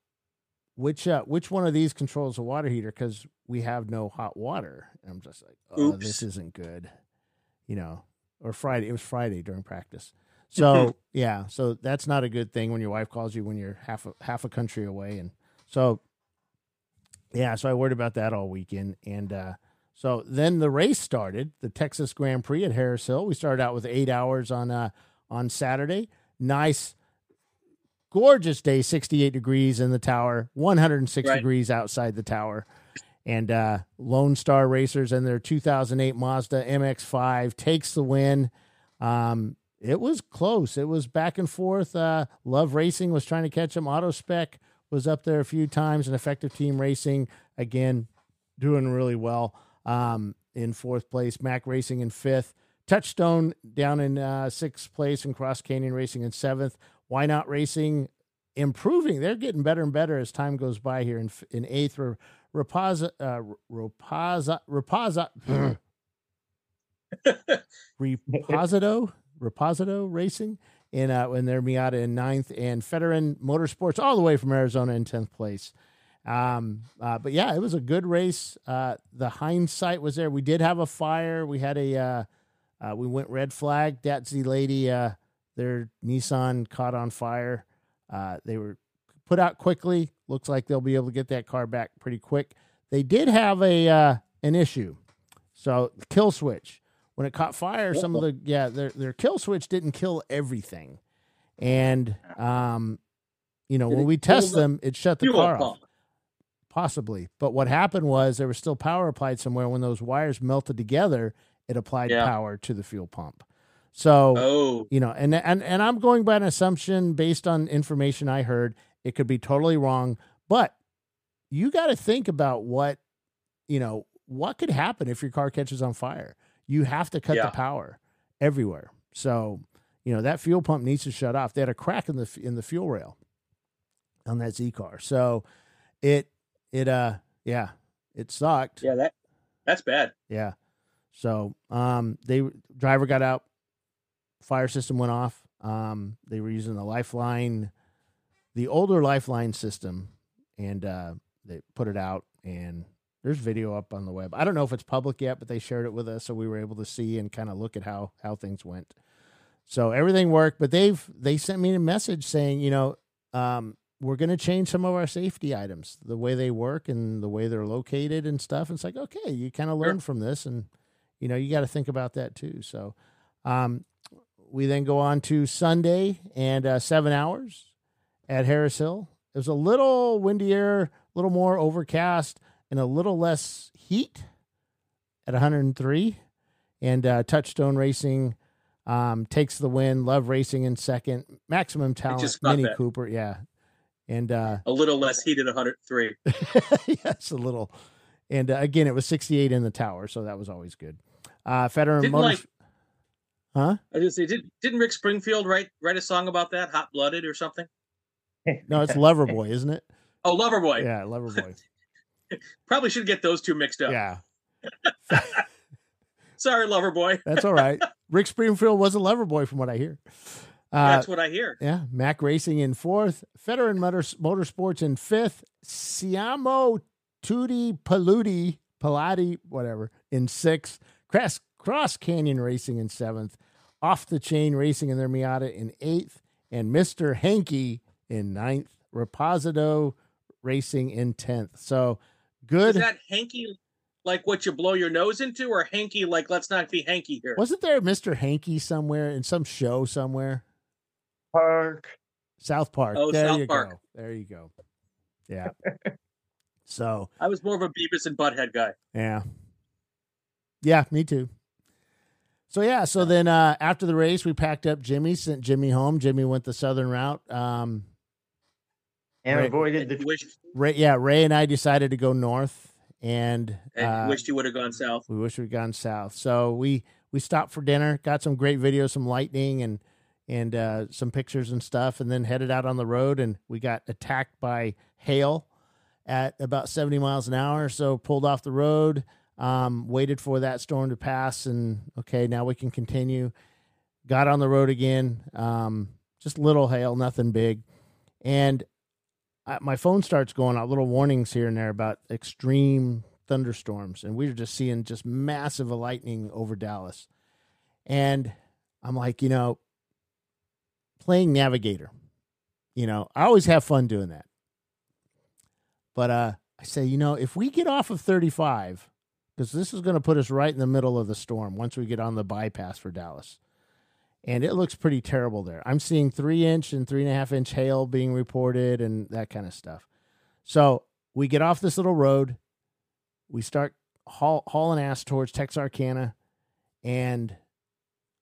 which uh, which one of these controls the water heater? Because we have no hot water." And I'm just like, "Oh, Oops. this isn't good," you know. Or Friday, it was Friday during practice. So yeah, so that's not a good thing when your wife calls you when you're half a, half a country away, and so yeah, so I worried about that all weekend, and uh, so then the race started, the Texas Grand Prix at Harris Hill. We started out with eight hours on uh, on Saturday. Nice, gorgeous day, sixty eight degrees in the tower, one hundred and six Right. degrees outside the tower and uh, Lone Star Racers and their 2008 Mazda MX-5 takes the win. Um, it was close. It was back and forth. Uh, Love Racing was trying to catch them. Auto Spec was up there a few times, and Effective Team Racing again doing really well um, in fourth place. Mac Racing in fifth. Touchstone down in uh, sixth place, and Cross Canyon Racing in seventh. Why not Racing improving? They're getting better and better as time goes by here. In in eighth, Ra- Rapaza, uh, Rapaza, Rapaza, Reposito, Reposito Racing in uh, their Miata in ninth, and Federin Motorsports all the way from Arizona in tenth place. Um, uh, but yeah, it was a good race. Uh, the hindsight was there. We did have a fire. We had a uh, uh, we went red flag. That Z lady, uh, their Nissan caught on fire. Uh, they were put out quickly. Looks like they'll be able to get that car back pretty quick. They did have a an issue. So kill switch when it caught fire, some of the yeah their their kill switch didn't kill everything, and um, you know Did when we test the them, it shut the car off possibly. But what happened was there was still power applied somewhere. When those wires melted together, it applied Yeah. power to the fuel pump. So Oh, you know, and and and I'm going by an assumption based on information I heard. It could be totally wrong, but you got to think about what you know what could happen if your car catches on fire. You have to cut Yeah. the power everywhere. So you know that fuel pump needs to shut off. They had a crack in the in the fuel rail on that Z car, so it it uh yeah it sucked. yeah, that that's bad. Yeah. So um they driver got out, fire system went off. Um they were using the lifeline, the older lifeline system, and uh they put it out and there's video up on the web. I don't know if it's public yet, but they shared it with us so we were able to see and kind of look at how how things went. So everything worked, but they've they sent me a message saying, you know, um, we're going to change some of our safety items, the way they work and the way they're located and stuff. And it's like, okay, you kind of Sure. learn from this, and you know, you got to think about that too. So, um, we then go on to Sunday and uh, seven hours at Harris Hill. It was a little windier, a little more overcast, and a little less heat at 103. And uh, Touchstone Racing um, takes the win. Love Racing in second. Maximum Talent, Mini that. Cooper, yeah. And uh, A little less heat at 103. yes, a little. And uh, again, it was 68 in the tower, so that was always good. Uh, Federer Didn't Motors, like- huh? I just say, did, didn't Rick Springfield write write a song about that, Hot Blooded or something? No, it's Loverboy, isn't it? Oh, Loverboy. Yeah, Loverboy. Probably should get those two mixed up. yeah, Sorry, Loverboy. that's all right. Rick Springfield was a Loverboy, from what I hear. Uh, That's what I hear. Yeah, Mac Racing in fourth, Federer Motors, Motorsports in fifth, Siamo Tutti Paludi Pilati, whatever, in sixth, Cross, Cross Canyon Racing in seventh, Off the Chain Racing in their Miata in eighth, and Mr. Hankey in ninth, Reposito Racing in tenth. So good. Is that hanky like what you blow your nose into, or hanky like let's not be hanky here? Wasn't there a Mr. Hanky somewhere in some show somewhere? Park. South Park. Oh, there South you Park. go. There you go. Yeah. so I was more of a Beavis and Butthead guy. Yeah. Yeah, me too. So yeah, so then uh after the race we packed up Jimmy, sent Jimmy home. Jimmy went the southern route. Um and Right. avoided the wished, Ray yeah, Ray and I decided to go north and and uh, wished you would have gone south. we wish we'd gone south. So we we stopped for dinner, got some great videos, some lightning and and uh, some pictures and stuff, and then headed out on the road. And we got attacked by hail at about seventy miles an hour. So pulled off the road, um, waited for that storm to pass, and okay, now we can continue. Got on the road again, um, just little hail, nothing big, and I, my phone starts going out little warnings here and there about extreme thunderstorms, and we were just seeing just massive lightning over Dallas. And I'm like, you know, playing navigator. You know, I always have fun doing that. But uh, I say, you know, if we get off of 35, because this is going to put us right in the middle of the storm once we get on the bypass for Dallas. And it looks pretty terrible there. I'm seeing three inch and three and a half inch hail being reported and that kind of stuff. So we get off this little road. We start haul, hauling ass towards Texarkana. And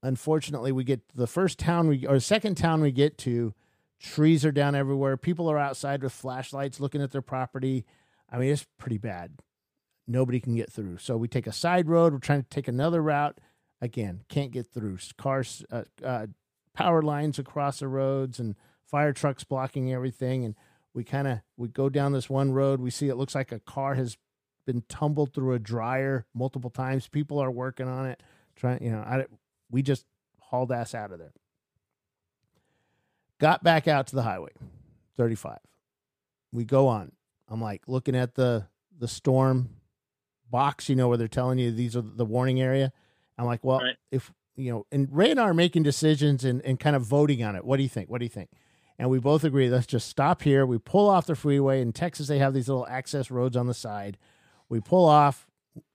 unfortunately, we get to the first town we or second town we get to. Trees are down everywhere. People are outside with flashlights looking at their property. I mean, it's pretty bad. Nobody can get through. So we take a side road. We're trying to take another route. Again, can't get through. Cars, uh, uh, power lines across the roads, and fire trucks blocking everything. And we kind of we go down this one road. We see it looks like a car has been tumbled through a dryer multiple times. People are working on it, trying. You know, I, we just hauled ass out of there. Got back out to the highway, 35. We go on. I'm like looking at the the storm box, you know, where they're telling you these are the warning area. I'm like, well, right. if you know, and Ray and I are making decisions and, and kind of voting on it. What do you think? What do you think? And we both agree, let's just stop here. We pull off the freeway. In Texas, they have these little access roads on the side. We pull off,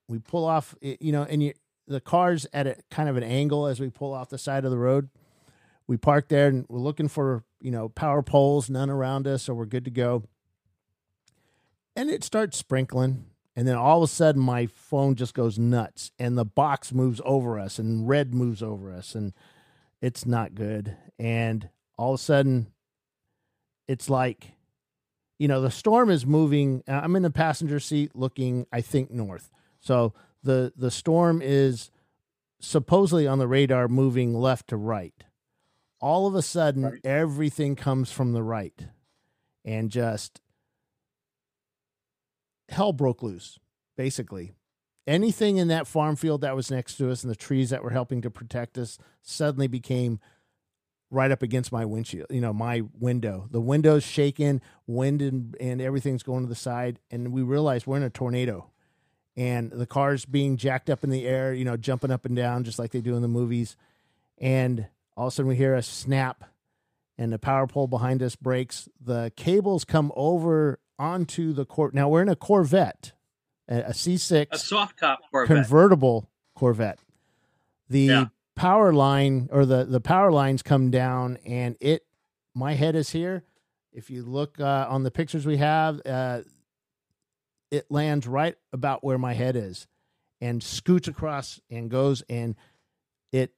we pull off, you know, and you, the car's at a kind of an angle as we pull off the side of the road. We park there and we're looking for, you know, power poles, none around us, so we're good to go. And it starts sprinkling. And then all of a sudden, my phone just goes nuts, and the box moves over us, and red moves over us, and it's not good. And all of a sudden, it's like, you know, the storm is moving. I'm in the passenger seat, looking, I think, north. So the the storm is supposedly on the radar, moving left to right all of a sudden right. everything comes from the right and just hell broke loose basically. Anything in that farm field that was next to us and the trees that were helping to protect us suddenly became right up against my windshield you know my window. The window's shaking wind and, and everything's going to the side and we realized we're in a tornado. And the car's being jacked up in the air you know jumping up and down just like they do in the movies. And all of a sudden, we hear a snap, and the power pole behind us breaks. The cables come over onto the court. Now we're in a Corvette, a C6, a soft top Corvette. convertible Corvette. The yeah. power line or the the power lines come down, and it. My head is here. If you look uh, on the pictures we have, uh, it lands right about where my head is, and scoots across and goes and it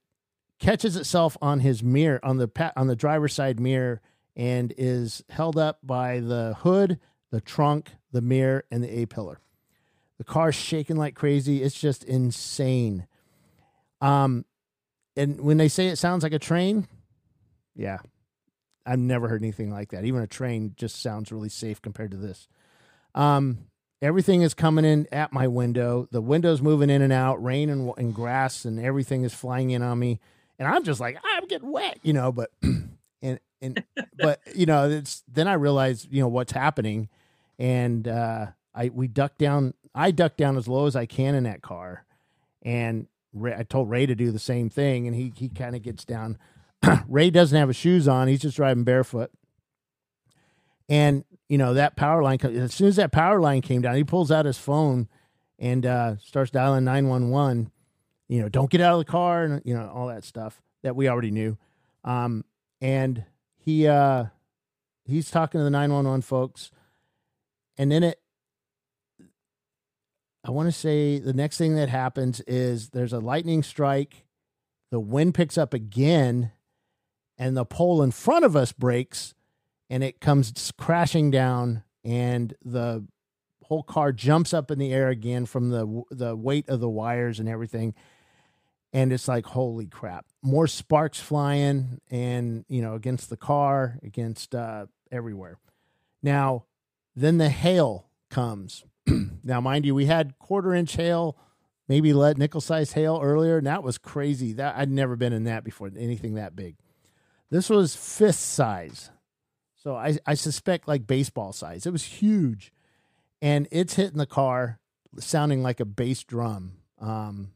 catches itself on his mirror on the on the driver's side mirror and is held up by the hood, the trunk, the mirror, and the A pillar. The car's shaking like crazy. It's just insane. Um, and when they say it sounds like a train, yeah, I've never heard anything like that. Even a train just sounds really safe compared to this. Um, everything is coming in at my window. The window's moving in and out. Rain and, and grass and everything is flying in on me and I'm just like I'm getting wet, you know. But and and but you know, it's then I realized you know what's happening, and uh, I we duck down. I duck down as low as I can in that car, and Ray, I told Ray to do the same thing, and he he kind of gets down. Ray doesn't have his shoes on; he's just driving barefoot. And you know that power line. As soon as that power line came down, he pulls out his phone and uh, starts dialing nine one one you know, don't get out of the car and you know all that stuff that we already knew. Um, and he uh, he's talking to the nine one one folks, and then it. I want to say the next thing that happens is there's a lightning strike, the wind picks up again, and the pole in front of us breaks, and it comes crashing down, and the whole car jumps up in the air again from the the weight of the wires and everything and it's like holy crap more sparks flying and you know against the car against uh everywhere now then the hail comes. Now mind you we had quarter inch hail maybe let nickel size hail earlier and that was crazy. That i'd never been in that before anything that big. This was fist size. So i i suspect like baseball size. It was huge and it's hitting the car sounding like a bass drum. Um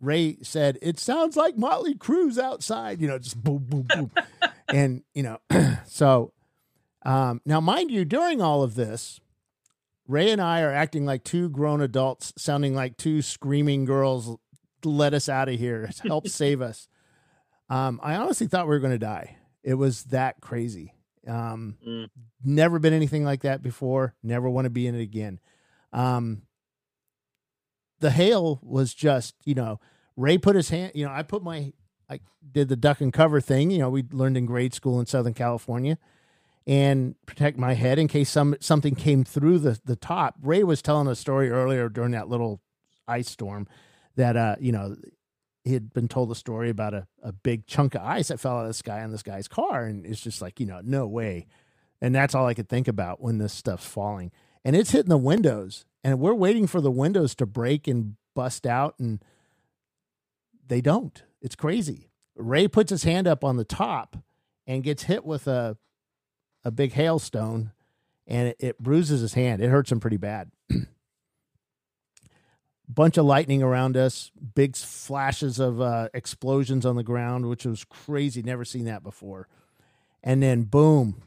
Ray said, "It sounds like Motley Crue's outside." You know, just boom, boom, boom, and you know, so um, now, mind you, during all of this, Ray and I are acting like two grown adults, sounding like two screaming girls. Let us out of here! Help save us! Um, I honestly thought we were going to die. It was that crazy. Um, Mm. Never been anything like that before. Never want to be in it again. Um, the hail was just, you know, Ray put his hand, you know, I put my, I did the duck and cover thing, you know, we learned in grade school in Southern California and protect my head in case some something came through the the top. Ray was telling a story earlier during that little ice storm that uh, you know, he had been told a story about a, a big chunk of ice that fell out of the sky on this guy's car. And it's just like, you know, no way. And that's all I could think about when this stuff's falling. And it's hitting the windows. And we're waiting for the windows to break and bust out. And they don't. It's crazy. Ray puts his hand up on the top and gets hit with a a big hailstone and it, it bruises his hand. It hurts him pretty bad. Bunch of lightning around us, big flashes of uh, explosions on the ground, which was crazy. Never seen that before. And then boom,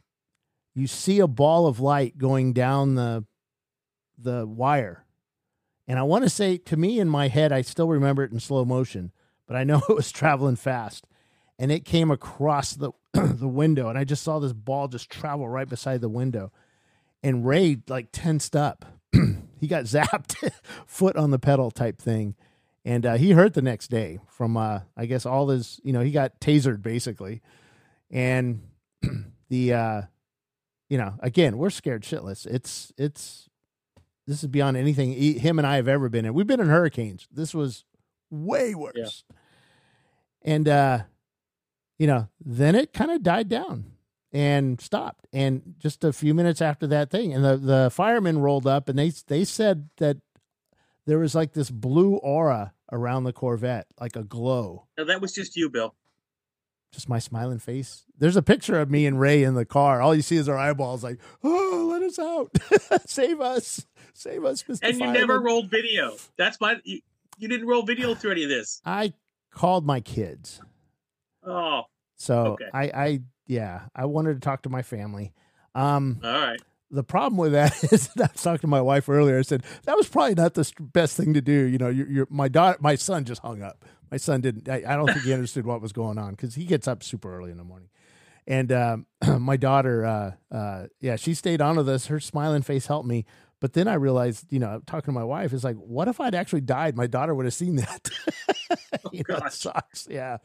you see a ball of light going down the the wire. And I want to say to me in my head, I still remember it in slow motion, but I know it was traveling fast. And it came across the the window, and I just saw this ball just travel right beside the window. And Ray like tensed up. he got zapped, foot on the pedal type thing, and uh, he hurt the next day from uh, I guess all his you know he got tasered basically, and the uh, you know again we're scared shitless. It's it's this is beyond anything he, him and I have ever been in. We've been in hurricanes. This was way worse, and uh, you know then it kind of died down and stopped. And just a few minutes after that thing, and the the firemen rolled up, and they they said that there was like this blue aura around the Corvette, like a glow. No, that was just you, Bill. Just my smiling face. There's a picture of me and Ray in the car. All you see is our eyeballs, like, oh, let us out, save us, save us, Mr. And you Fireman." never rolled video. That's my. You, you didn't roll video through any of this. I called my kids. Oh, So Okay. I, I, yeah, I wanted to talk to my family. Um, all right. the problem with that is that I was talking to my wife earlier. I said that was probably not the best thing to do. You know, your, your my daughter, my son just hung up. My son didn't. I, I don't think he understood what was going on because he gets up super early in the morning. And um, my daughter, uh, uh, yeah, she stayed on with us. Her smiling face helped me. But then I realized, you know, talking to my wife is like, what if I'd actually died? My daughter would have seen that. you know, sucks. Yeah.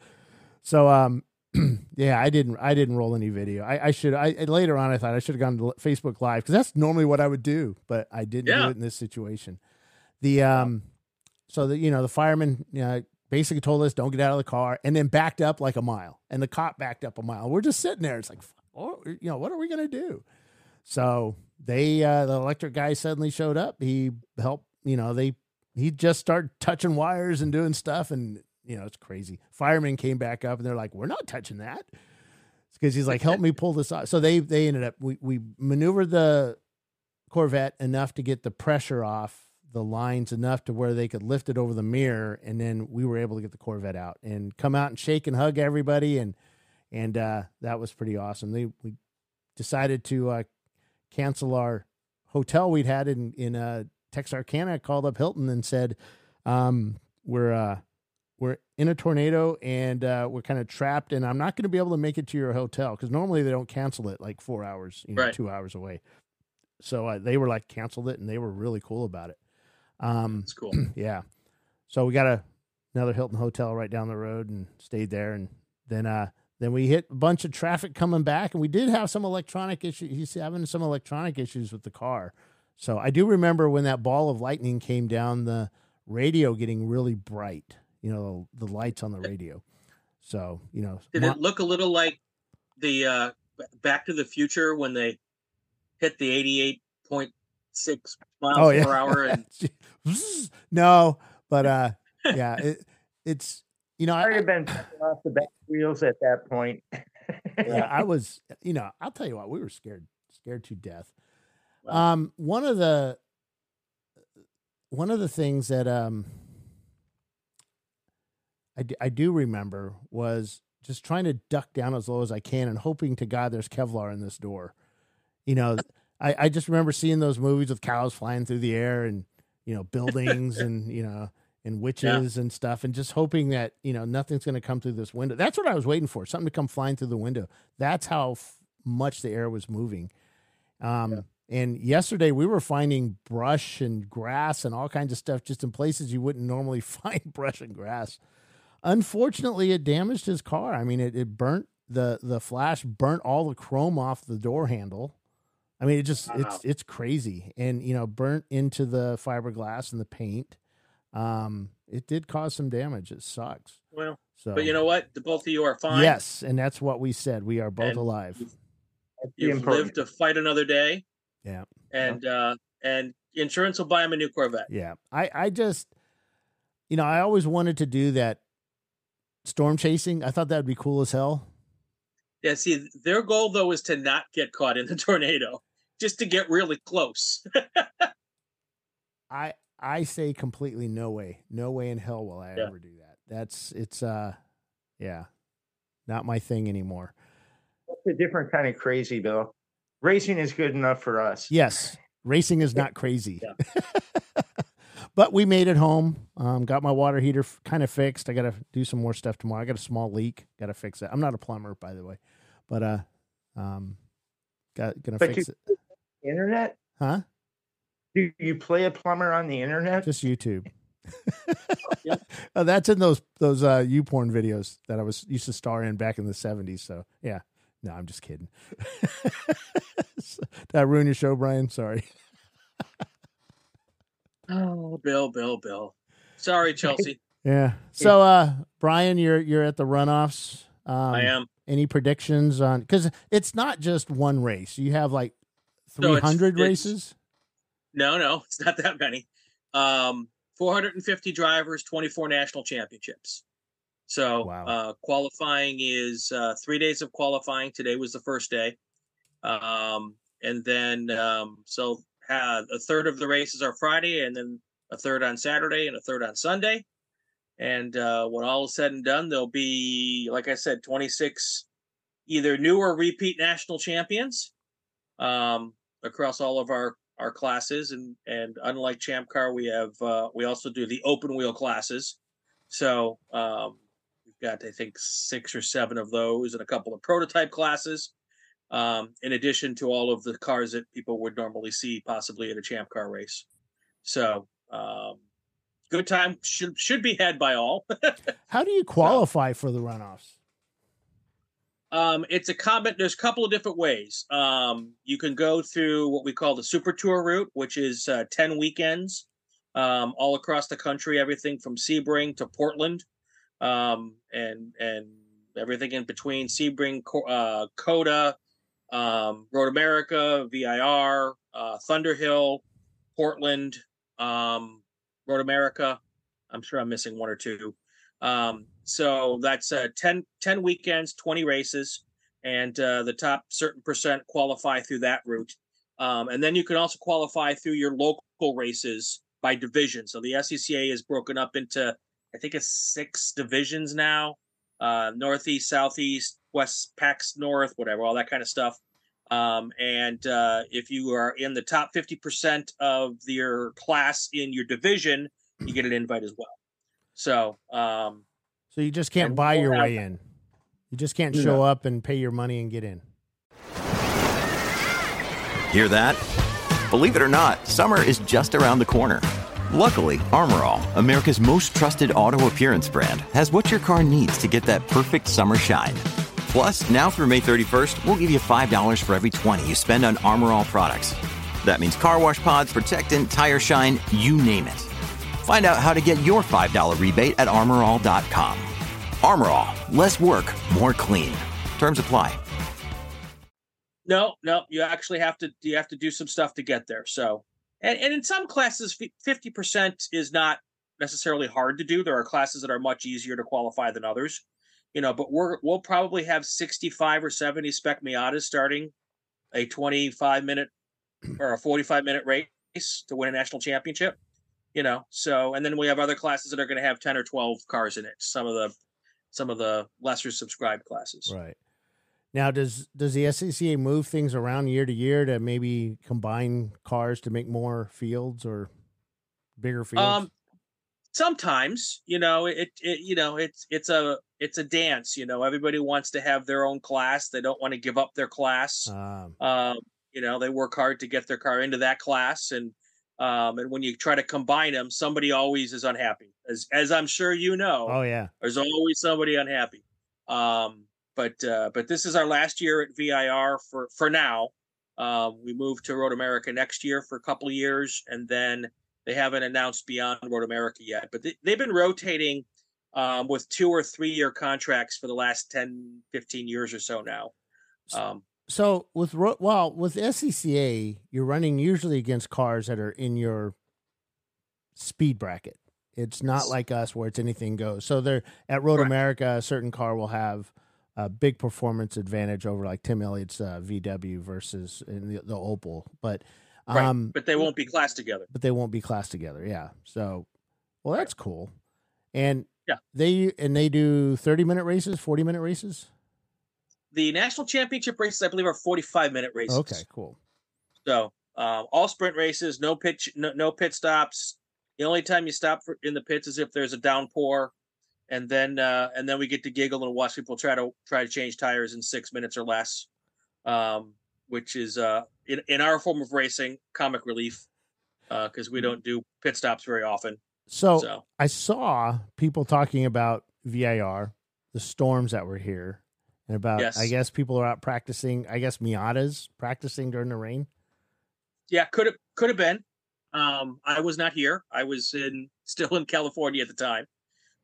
So, um, yeah, I didn't. I didn't roll any video. I, I should. I later on, I thought I should have gone to Facebook Live because that's normally what I would do, but I didn't do it in this situation. The um, so the you know the fireman you know, basically told us don't get out of the car, and then backed up like a mile, and the cop backed up a mile. We're just sitting there. It's like, oh, you know, what are we gonna do? So they uh, the electric guy suddenly showed up. He helped. You know, they he just started touching wires and doing stuff, and you know it's crazy. Firemen came back up, and they're like, "We're not touching that," It's because he's like, "Help me pull this off." So they they ended up we we maneuvered the Corvette enough to get the pressure off the lines enough to where they could lift it over the mirror, and then we were able to get the Corvette out and come out and shake and hug everybody, and and uh, that was pretty awesome. They we decided to uh, cancel our hotel we'd had in in uh, Texarkana. Called up Hilton and said, um, "We're uh, we're in a tornado and uh, we're kind of trapped, and I'm not going to be able to make it to your hotel because normally they don't cancel it like four hours, you know, Right. two hours away." So uh, they were like canceled it, and they were really cool about it. Um, It's cool. yeah. So we got a another Hilton hotel right down the road and stayed there and then uh then we hit a bunch of traffic coming back and we did have some electronic issues he's having some electronic issues with the car. So I do remember when that ball of lightning came down the radio getting really bright, you know, the lights on the radio. So, you know, Did mo- it look a little like the uh, Back to the Future when they hit the eighty-eight point six miles Oh, yeah. per hour? And no, but uh yeah, it, it's you know, I would have been off the back wheels at that point. yeah, I was, you know, I'll tell you what, we were scared, scared to death. Wow. Um, one of the, one of the things that, um, I, d- I do remember was just trying to duck down as low as I can and hoping to God there's Kevlar in this door. You know, I, I just remember seeing those movies with cows flying through the air and, you know, buildings and, you know, and witches yeah. and stuff and just hoping that, you know, nothing's going to come through this window. That's what I was waiting for, something to come flying through the window. That's how f- much the air was moving. Um, yeah. And yesterday we were finding brush and grass and all kinds of stuff just in places you wouldn't normally find brush and grass. Unfortunately, it damaged his car. I mean, it, it burnt the the flash burnt all the chrome off the door handle. I mean, it just wow. it's it's crazy, and you know, burnt into the fiberglass and the paint. Um, it did cause some damage. It sucks. Well, so, but you know what? The both of you are fine. Yes, and that's what we said. We are both and alive. You've, you've lived to fight another day. Yeah, and uh, and insurance will buy him a new Corvette. Yeah, I I just, you know, I always wanted to do that storm chasing. I thought that'd be cool as hell. Yeah, see, their goal though is to not get caught in the tornado, just to get really close. I I say completely no way, no way in hell will I yeah. ever do that. That's it's uh, yeah, not my thing anymore. It's a different kind of crazy, Bill. Racing is good enough for us. Yes, racing is not crazy. Yeah. But we made it home. Um, got my water heater f- kind of fixed. I got to do some more stuff tomorrow. I got a small leak. Got to fix it. I'm not a plumber, by the way, but uh, um, got gonna but fix it. Internet? Huh? Do you play a plumber on the internet? Just YouTube. oh, that's in those those uh porn videos that I was used to star in back in the seventies. So yeah. No, I'm just kidding. Did I ruin your show, Brian? Sorry. Oh, Bill, Bill, Bill. Sorry, Chelsea. yeah. So, uh, Brian, you're you're at the runoffs. Um, I am. Any predictions on? Because it's not just one race. You have like 300 no, races. no, no, it's not that many. Um, 450 drivers, 24 national championships. So wow. uh, qualifying is uh, three days of qualifying. Today was the first day, um, and then um, so had a third of the races are Friday, and then a third on Saturday, and a third on Sunday. And uh, when all is said and done, there'll be, like I said, 26 either new or repeat national champions um, across all of our our classes. And and unlike Champ Car, we have uh, we also do the open wheel classes. So um, we've got I think six or seven of those, and a couple of prototype classes um, in addition to all of the cars that people would normally see possibly at a champ car race. So, um, good time should should be had by all. How do you qualify so, for the runoffs? Um, it's a comment. There's a couple of different ways. Um, you can go through what we call the Super Tour route, which is uh, ten weekends um, all across the country, everything from Sebring to Portland, um, and and everything in between. Sebring, uh, COTA, um, Road America, VIR, uh, Thunderhill, Portland, um, Road America. I'm sure I'm missing one or two. Um, so that's uh, 10, 10 weekends, 20 races, and uh, the top certain percent qualify through that route. Um, and then you can also qualify through your local races by division. So the SCCA is broken up into, I think it's six divisions now uh, Northeast, Southeast, West PAX North, whatever, all that kind of stuff. Um, and uh, if you are in the top 50% of your class in your division, you get an invite as well. So, um, so you just can't buy your way in. You just can't show no. up and pay your money and get in. Hear that? Believe it or not, summer is just around the corner. Luckily, Armor All, America's most trusted auto appearance brand, has what your car needs to get that perfect summer shine. Plus, now through May 31st, we'll give you $5 for every 20 you spend on Armor All products. That means car wash pods, protectant, tire shine, you name it. Find out how to get your $5 rebate at armorall.com. Armor All, less work, more clean. Terms apply. No, no, you actually have to you have to do some stuff to get there. So and, and in some classes, 50% is not necessarily hard to do. There are classes that are much easier to qualify than others, you know, but we're, we'll probably have 65 or 70 spec Miatas starting a 25 minute or a 45 minute race to win a national championship. you know. So and then we have other classes that are going to have ten or twelve cars in it. Some of the some of the lesser subscribed classes. Right. Now, does does the SCCA move things around year to year to maybe combine cars to make more fields or bigger fields? Um, sometimes, you know, it, it you know, it's it's a it's a dance. You know, everybody wants to have their own class. They don't want to give up their class. Um, Um, you know, they work hard to get their car into that class, and um, and when you try to combine them, somebody always is unhappy. As as I'm sure you know, oh yeah. there's always somebody unhappy. Um, but uh, but this is our last year at VIR for for now. Um, we move to Road America next year for a couple of years, and then they haven't announced beyond Road America yet. But they, they've been rotating um, with two or three year contracts for the last 10, 15 years or so now. Um, So with ro- well with SCCA, you're running usually against cars that are in your speed bracket. It's not like us where it's anything goes. So they're at Road Correct. America, a certain car will have a big performance advantage over like Tim Elliott's uh, VW versus in the, the Opel, but right, um, but they won't be classed together. but they won't be classed together. Yeah. So, well, that's cool. And Yeah. they and they do thirty minute races, forty minute races. The national championship races, I believe, are 45 minute races. Okay, cool. So um, all sprint races, no pitch, no, no pit stops. The only time you stop for, in the pits is if there's a downpour, and then uh, and then we get to giggle and watch people try to try to change tires in six minutes or less, um, which is uh, in in our form of racing comic relief because we don't do pit stops very often. So, So I saw people talking about VIR, the storms that were here, and about Yes. I guess people are out practicing. I guess Miatas practicing during the rain. yeah, could have could have been. Um, I was not here. I was in still in California at the time.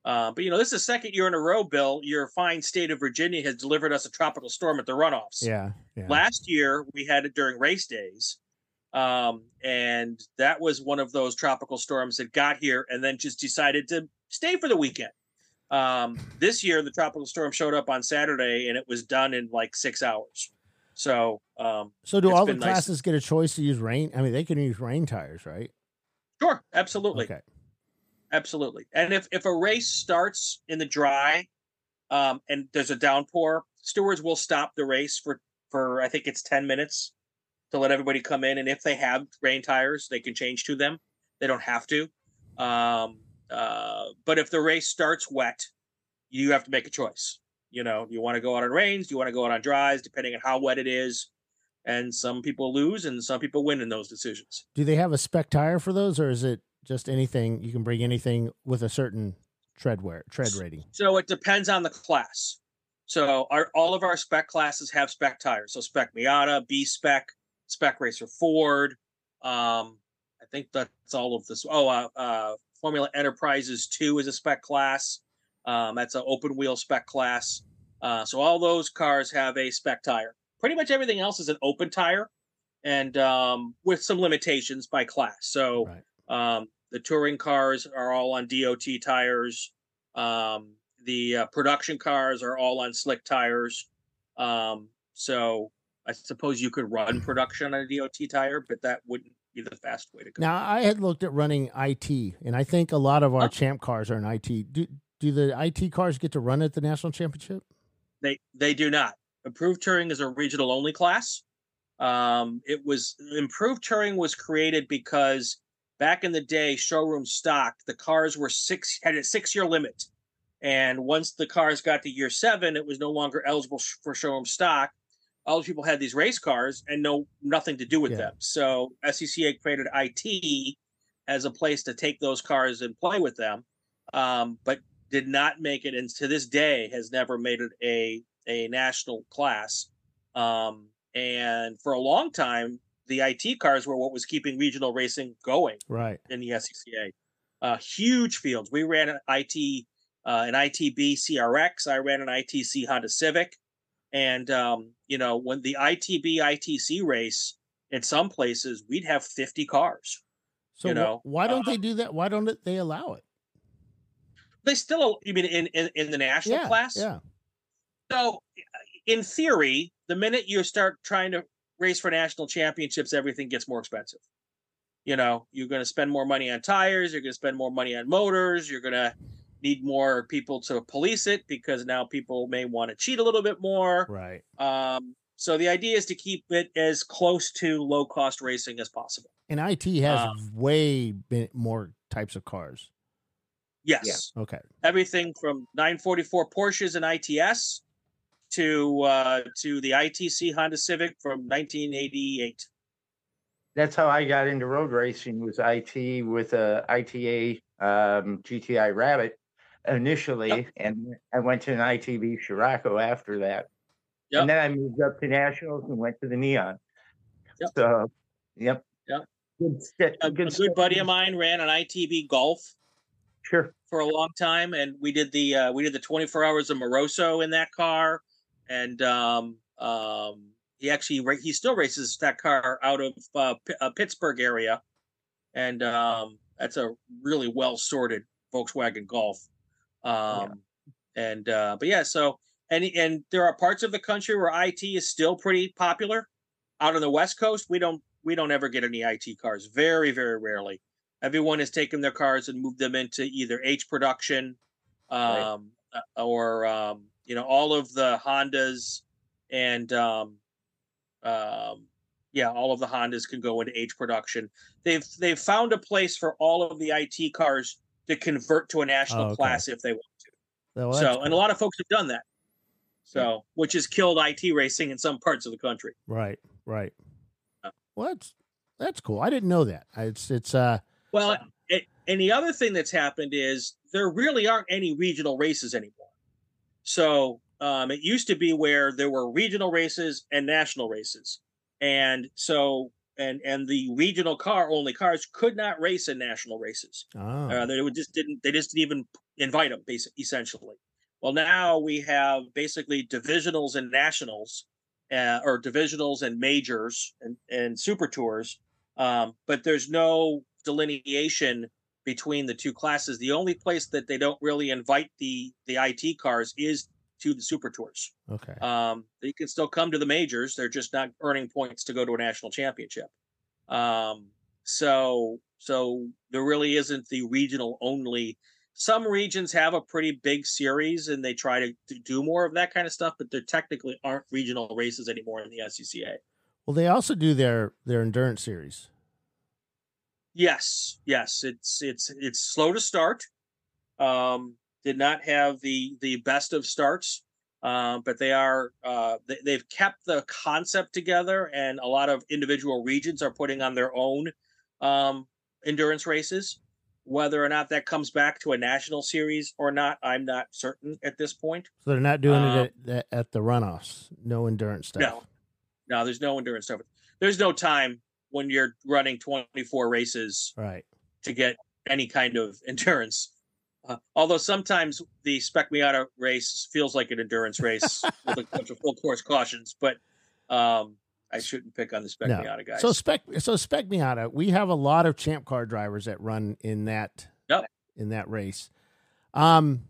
Uh, but you know, this is the second year in a row, Bill. Your fine state of Virginia has delivered us a tropical storm at the runoffs. Yeah, yeah. Last year we had it during race days, um, and that was one of those tropical storms that got here and then just decided to stay for the weekend. Um, this year the tropical storm showed up on Saturday and it was done in like six hours. So um, so, do all the been nice. classes get a choice to use rain? I mean, they can use rain tires, right? sure, absolutely. Okay. Absolutely. And if if a race starts in the dry, um, and there's a downpour, stewards will stop the race for for I think it's ten minutes to let everybody come in. And if they have rain tires, they can change to them. They don't have to. Um, uh, but if the race starts wet, you have to make a choice. You know, you want to go out on rains, you want to go out on dries, depending on how wet it is. And some people lose, and some people win in those decisions. Do they have a spec tire for those, or is it just anything you can bring anything with a certain tread wear tread rating? So it depends on the class. So our all of our spec classes have spec tires. So spec Miata, B spec, spec Racer Ford. Um, I think that's all of this. Oh, uh, uh, Formula Enterprises Two is a spec class. Um, that's an open wheel spec class. Uh, so all those cars have a spec tire. Pretty much everything else is an open tire, and um, with some limitations by class. So Right. um, the touring cars are all on DOT tires. Um, the uh, production cars are all on slick tires. Um, so I suppose you could run production on a DOT tire, but that wouldn't be the fast way to go. Now, I had looked at running IT, and I think a lot of our Oh. champ cars are in IT. Do do the IT cars get to run at the national championship? They they do not. Improved Touring is a regional only class. Um, it was improved Touring was created because back in the day, showroom stock, the cars were six had a six year limit, and once the cars got to year seven, it was no longer eligible for showroom stock. All these people had these race cars and no nothing to do with Yeah. them. So SCCA created IT as a place to take those cars and play with them, um, but did not make it, and to this day has never made it a a national class. Um, and for a long time, the IT cars were what was keeping regional racing going Right. in the SCCA. Uh, huge fields. We ran an IT, uh, an ITB CRX. I ran an ITC Honda Civic, and um, you know when the ITB ITC race, in some places we'd have fifty cars. So You know, why don't uh, they do that? Why don't they allow it? They still, you mean in in, in the national yeah. class? Yeah. So, in theory, the minute you start trying to race for national championships, everything gets more expensive. you know, you're going to spend more money on tires, you're going to spend more money on motors, you're going to need more people to police it because now people may want to cheat a little bit more. Right. Um, so the idea is to keep it as close to low cost racing as possible. And IT has Um, way been more types of cars. Yes. Okay. Everything from 944 Porsches and ITS to uh, to the ITC Honda Civic from 1988. That's how I got into road racing was IT with a ITA um, GTI Rabbit initially, and I went to an ITB Scirocco after that. Yep. And then I moved up to nationals and went to the Neon. Yep. So, yep. Yep. Good, st- A, a good, good buddy of mine ran an ITB Golf Sure. for a long time, and we did the uh, we did the 24 hours of Moroso in that car, and um, um, he actually ra- he still races that car out of uh, P- uh, Pittsburgh area, and um, that's a really well sorted Volkswagen Golf. Um, And uh, but yeah, so and and there are parts of the country where IT is still pretty popular. Out on the West Coast, we don't we don't ever get any IT cars. Very very rarely. Everyone has taken their cars and moved them into either H production, um, or um, you know all of the Hondas and um, um, yeah, all of the Hondas can go into H production. They've they've found a place for all of the IT cars to convert to a national Oh, okay. class if they want to. Well, that's so, and a lot of folks have done that. So, which has killed IT racing in some parts of the country. right, right. Yeah. Well, that's that's cool. I didn't know that. It's it's uh Well, and the other thing that's happened is there really aren't any regional races anymore. So um, it used to be where there were regional races and national races, and so and and the regional car only cars could not race in national races. oh, Uh, they would just didn't they just didn't even invite them, basically, essentially. Well, now we have basically divisionals and nationals, uh, or divisionals and majors and and super tours, um, but there's no delineation between the two classes. The only place that they don't really invite the the IT cars is to the super tours. okay. Um, they can still come to the majors. They're just not earning points to go to a national championship. Um, so, so there really isn't the regional only. Some regions have a pretty big series and they try to, to do more of that kind of stuff, but there technically aren't regional races anymore in the SCCA. Well, they also do their their endurance series. Yes, yes, it's it's it's slow to start. Um, did not have the the best of starts, um, but they are uh, they, they've kept the concept together, and a lot of individual regions are putting on their own um, endurance races. Whether or not that comes back to a national series or not, I'm not certain at this point. So they're not doing Um, it at, at, at the runoffs. No endurance stuff. No. No, there's no endurance stuff. There's no time when you're running 24 races Right. to get any kind of endurance. Uh, although sometimes the Spec Miata race feels like an endurance race with a bunch of full course cautions, but um, I shouldn't pick on the Spec No. Miata guys. So spec so spec Miata, we have a lot of champ car drivers that run in that Yep. in that race. Um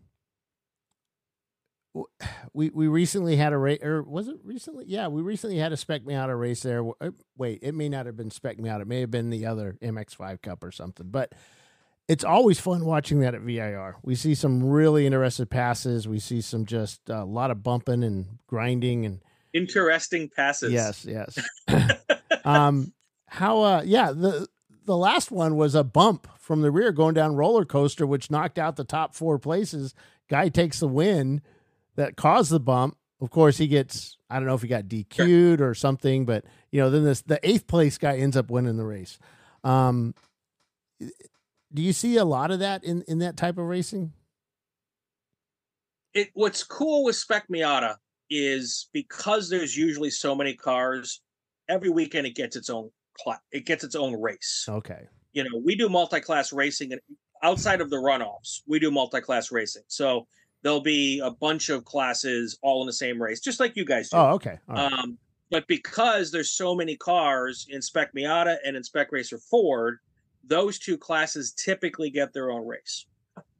we we recently had a race or was it recently? Yeah, we recently had a spec Miata race there. Uh, Wait, it may not have been spec Miata. it may have been the other MX5 Cup or something. But it's always fun watching that at VIR. We see some really interesting passes. We see some just a lot of bumping and grinding and Interesting passes. Yes, yes. um, how? Uh, yeah. The the last one was a bump from the rear going down roller coaster, which knocked out the top four places. Guy takes the win that caused the bump. Of course, he gets. I don't know if he got DQ'd or something, but you know, then this the eighth place guy ends up winning the race. Um, do you see a lot of that in in that type of racing? It what's cool with Spec Miata is because there's usually so many cars, every weekend it gets its own it gets its own race. Okay. you know, we do multi-class racing and outside of the runoffs, we do multi-class racing. So there'll be a bunch of classes all in the same race, just like you guys do. Oh, okay. Right. Um, but because there's so many cars in Spec Miata and in Spec Racer Ford, those two classes typically get their own race.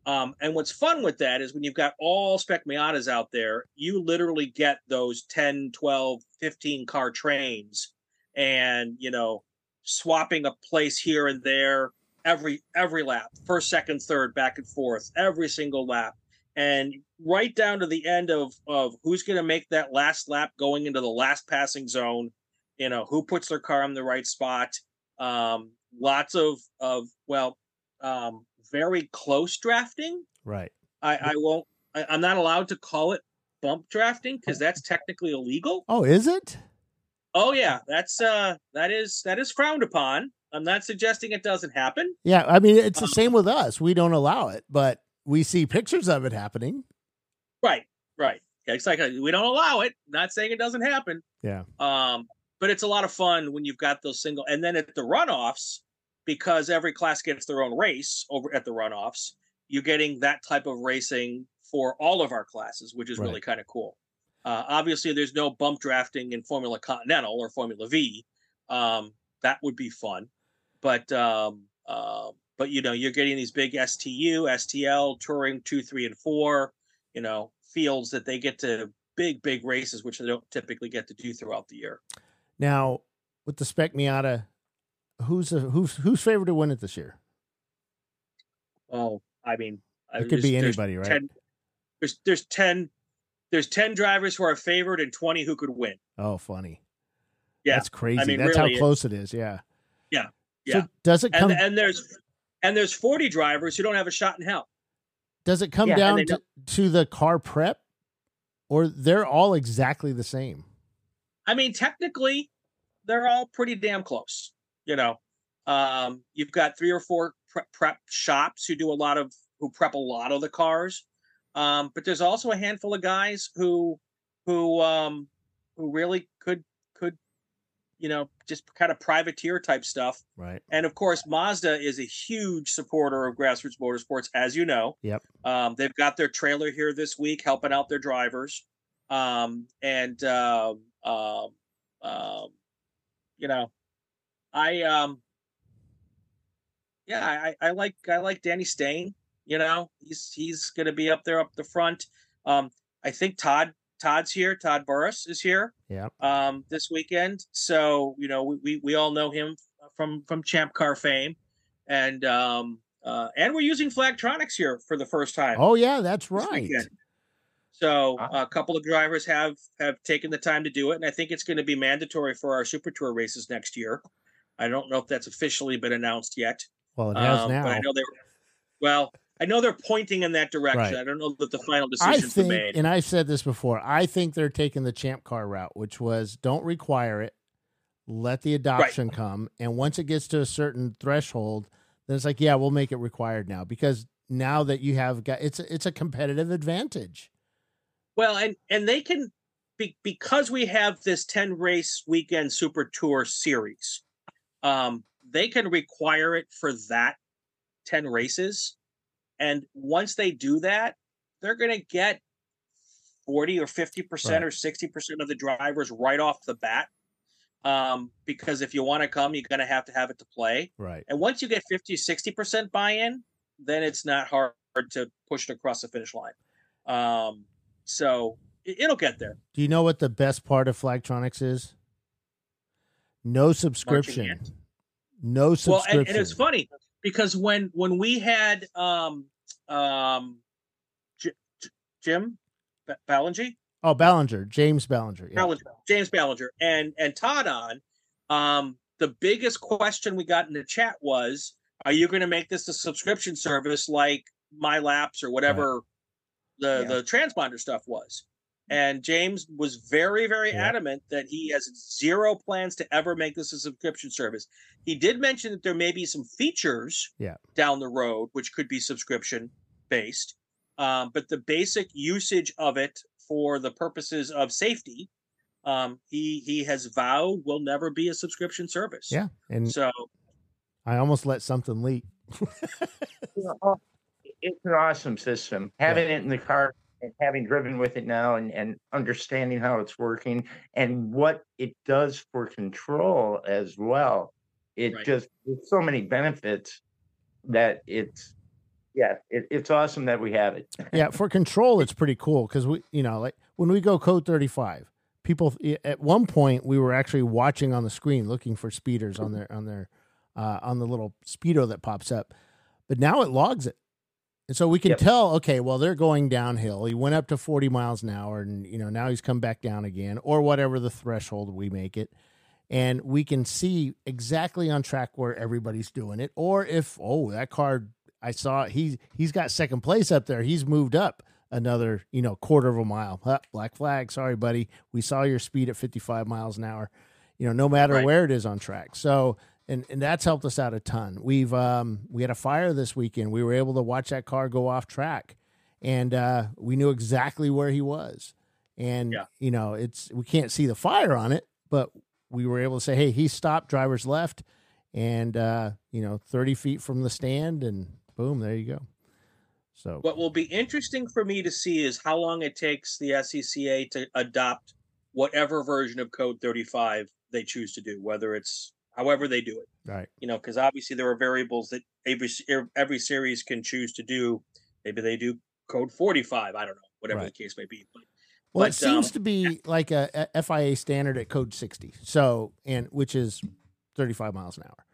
Um, and what's fun with that is when you've got all Spec Miatas out there, you literally get those 10, 12, 15 car trains. And, you know, swapping a place here and there every every lap, first, second, third, back and forth, every single lap, and right down to the end of of who's going to make that last lap going into the last passing zone. You know who puts their car in the right spot. Um, lots of of well, um, very close drafting. Right. I, I won't. I, I'm not allowed to call it bump drafting because that's technically illegal. Oh, is it? Oh yeah, that's uh that is that is frowned upon. I'm not suggesting it doesn't happen. Yeah, I mean it's the Um, same with us. We don't allow it, but we see pictures of it happening. Right, right. Like uh, we don't allow it. Not saying it doesn't happen. Yeah. Um, but it's a lot of fun when you've got those single, and then at the runoffs, because every class gets their own race over at the runoffs. You're getting that type of racing for all of our classes, which is Right. really kind of cool. Uh, obviously, there's no bump drafting in Formula Continental or Formula V. Um, that would be fun, but um, uh, but you know, you're getting these big STU, STL, Touring two, three, and four. You know, fields that they get to big, big races, which they don't typically get to do throughout the year. Now, with the Spec Miata, who's the, who's who's favored to win it this year? Oh, I mean, It could be anybody, right? 10 there's there's ten there's ten drivers who are favored and twenty who could win. Oh, funny. Yeah, That's crazy. mean, That's really, how close it is. Yeah. Yeah, So yeah. does it come And and there's and there's forty drivers who don't have a shot in hell. does it come Yeah, down to, to the car prep or they're all exactly the same? I mean, technically, they're all pretty damn close. You know, um, you've got three or four prep, prep shops who do a lot of who prep a lot of the cars, um, but there's also a handful of guys who who um, who really could could you know just kind of privateer type stuff. Right. And of course, Mazda is a huge supporter of grassroots motorsports, as you know. Yep. Um, they've got their trailer here this week, helping out their drivers. Um, and um, um, um, you know, I um, yeah, I, I like I like Danny Stain. You know, he's he's going to be up there up the front. Um, I think Todd Todd's here. Todd Burris is here Yeah. um, this weekend. So you know, we, we we all know him from from Champ Car fame, and um, uh, and we're using Flagtronics here for the first time. Oh yeah, that's right. weekend. So Ah. a couple of drivers have have taken the time to do it, and I think it's going to be mandatory for our Super Tour races next year. I don't know if that's officially been announced yet, Well, it has um, now. but I know they're well. I know they're pointing in that direction. Right. I don't know that the final decision's been think, made. and I've said this before, I think they're taking the champ car route, which was don't require it, let the adoption come, and once it gets to a certain threshold, then it's like, yeah, we'll make it required now because now that you have got it's a, it's a competitive advantage. Well, and and they can be, because we have this ten race weekend Super Tour series. Um, they can require it for that ten races, and once they do that, they're going to get forty or fifty percent Right. or sixty percent of the drivers right off the bat. Um, because if you want to come, you're going to have to have it to play. Right. And once you get 50, 60% buy in, then it's not hard to push it across the finish line. Um, so it, it'll get there. Do you know what the best part of Flagtronics is? No subscription. No Well, subscription. and, and it's funny because when when we had um um J- J- Jim Ba- Ballinger, oh, Ballinger, James Ballinger. Yeah. Ballinger, James Ballinger, and and Todd on, um, the biggest question we got in the chat was, "Are you going to make this a subscription service like My Laps or whatever the Yeah. the transponder stuff was?" And James was very very Yeah. adamant that he has zero plans to ever make this a subscription service. He did mention that there may be some features Yeah. down the road which could be subscription based, um, but the basic usage of it for the purposes of safety um, he he has vowed will never be a subscription service. Yeah. And So I almost let something leak. it's an awesome system. Having it in the car and having driven with it now and, and understanding how it's working and what it does for control as well. It Right. just there's so many benefits that it's yeah, it, it's awesome that we have it. yeah, for control, it's pretty cool because we, you know, like when we go code 35, people at one point we were actually watching on the screen looking for speeders on their on their uh, on the little speedo that pops up, but now it logs it. And so we can yep. tell, okay, well, they're going downhill. He went up to 40 miles an hour and, you know, now he's come back down again or whatever the threshold we make it. And we can see exactly on track where everybody's doing it. Or if, oh, that car, I saw he, he's got second place up there. He's moved up another, you know, quarter of a mile. Huh, black flag. Sorry, buddy. We saw your speed at 55 miles an hour, you know, no matter right. where it is on track. So and and that's helped us out a ton. We've um, we had a fire this weekend. We were able to watch that car go off track, and uh, we knew exactly where he was. And yeah. you know, it's we can't see the fire on it, but we were able to say, "Hey, he stopped. Driver's left," and uh, you know, thirty feet from the stand, and boom, there you go. So, what will be interesting for me to see is how long it takes the SCCA to adopt whatever version of Code 35 they choose to do, whether it's however they do it. Right. You know, because obviously there are variables that every every series can choose to do. Maybe they do code 45. I don't know, whatever right. the case may be. But, well, but, it seems um, to be yeah. like a, a, FIA standard at code 60. So, and which is 35 miles an hour.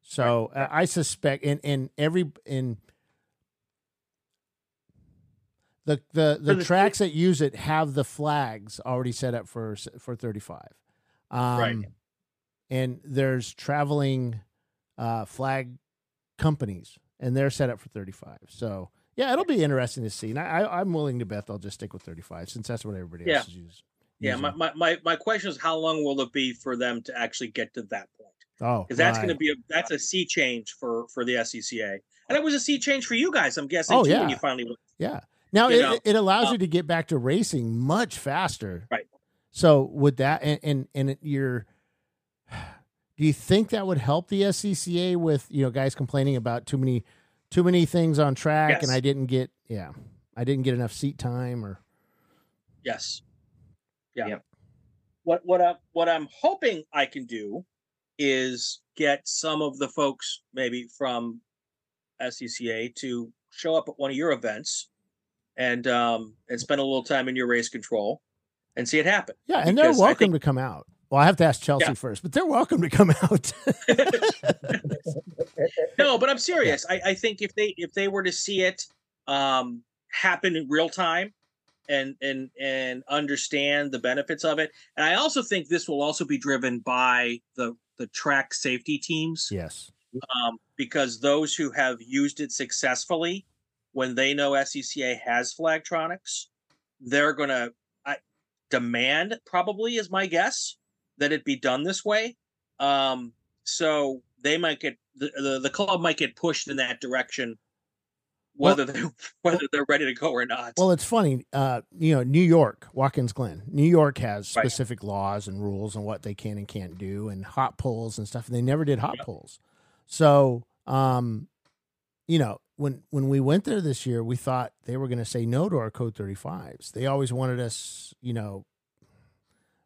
So right. I suspect in, in every, in the, the, the, the tracks that use it have the flags already set up for, for 35. Um, right and there's traveling uh, flag companies, and they're set up for 35. So yeah, it'll be interesting to see. And I, am willing to bet they'll just stick with 35 since that's what everybody yeah. else is using. Yeah, my, my, my, my question is how long will it be for them to actually get to that point? Oh, because that's right. going to be a that's a sea change for for the SCCA, and it was a sea change for you guys. I'm guessing oh, too, yeah. when you finally went. Yeah. Now it, it allows um, you to get back to racing much faster. Right. So with that, and and, and you're do you think that would help the SCCA with you know guys complaining about too many too many things on track yes. and I didn't get yeah I didn't get enough seat time or yes yeah yep. what what I what I'm hoping I can do is get some of the folks maybe from SCCA to show up at one of your events and um and spend a little time in your race control and see it happen. Yeah, and they're welcome think, to come out. Well, I have to ask Chelsea yeah. first, but they're welcome to come out. no, but I'm serious. I, I, think if they if they were to see it um, happen in real time and and and understand the benefits of it, and I also think this will also be driven by the the track safety teams. Yes, um, because those who have used it successfully, when they know SCCA has Flagtronics, they're going to demand probably is my guess that it be done this way. Um, so they might get the, the, the club might get pushed in that direction, whether well, they whether they're ready to go or not. Well, it's funny, uh, you know, New York, Watkins Glen, New York has specific right. laws and rules on what they can and can't do, and hot pulls and stuff. And they never did hot yep. pulls, so um, you know, when when we went there this year, we thought they were going to say no to our code 35s. They always wanted us, you know,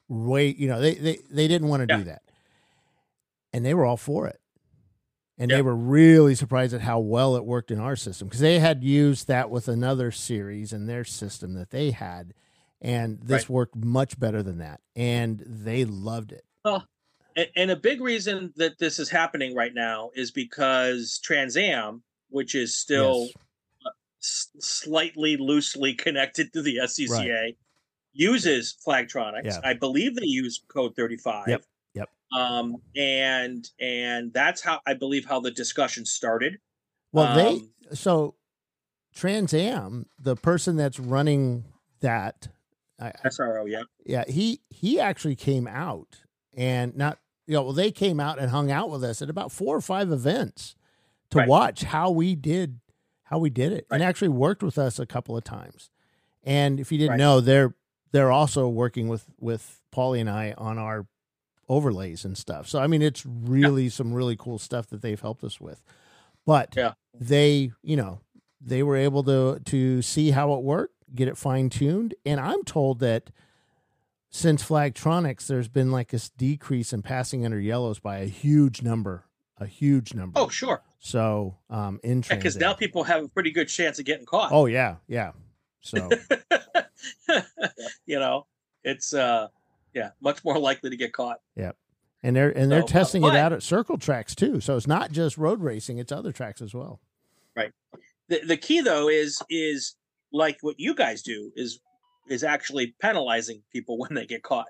wait, you know, they they, they didn't want to yeah. do that. And they were all for it. And yeah. they were really surprised at how well it worked in our system because they had used that with another series in their system that they had. And this right. worked much better than that. And they loved it. Well, and a big reason that this is happening right now is because Trans Am, which is still yes. Slightly loosely connected to the SCCA, right uses Flagtronics. Yeah. I believe they use Code 35. Yep. Yep. Um, and and that's how I believe how the discussion started. Well, um, they so Trans Am, the person that's running that SRO, yeah, yeah, he he actually came out and not you know well they came out and hung out with us at about four or five events to right. watch how we did how we did it right. and actually worked with us a couple of times. And if you didn't right. know, they're they're also working with with Paulie and I on our overlays and stuff. So I mean, it's really yeah. some really cool stuff that they've helped us with. But yeah. they, you know, they were able to to see how it worked, get it fine tuned, and I'm told that since Flagtronics, there's been like this decrease in passing under yellows by a huge number, a huge number. Oh, sure. So, um, in because yeah, now people have a pretty good chance of getting caught. Oh yeah, yeah. So you know, it's uh yeah, much more likely to get caught. Yep. And they're and they're So, uh, testing it out at circle tracks too. So it's not just road racing; it's other tracks as well. Right. The the key though is is like what you guys do is is actually penalizing people when they get caught.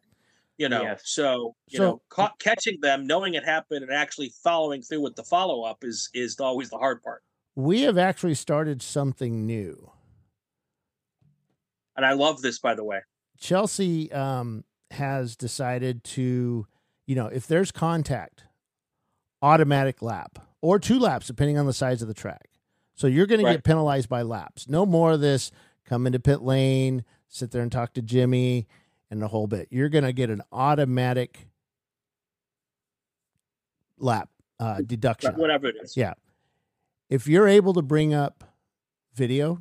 You know, Yes. so you So- know, caught, catching them, knowing it happened, and actually following through with the follow up is is always the hard part. We have actually started something new. And I love this, by the way. Chelsea um, has decided to, you know, if there's contact, automatic lap or two laps, depending on the size of the track. So you're going to get penalized by laps. No more of this come into pit lane, sit there and talk to Jimmy and the whole bit. You're going to get an automatic lap uh, deduction. Whatever it is. Yeah. If you're able to bring up video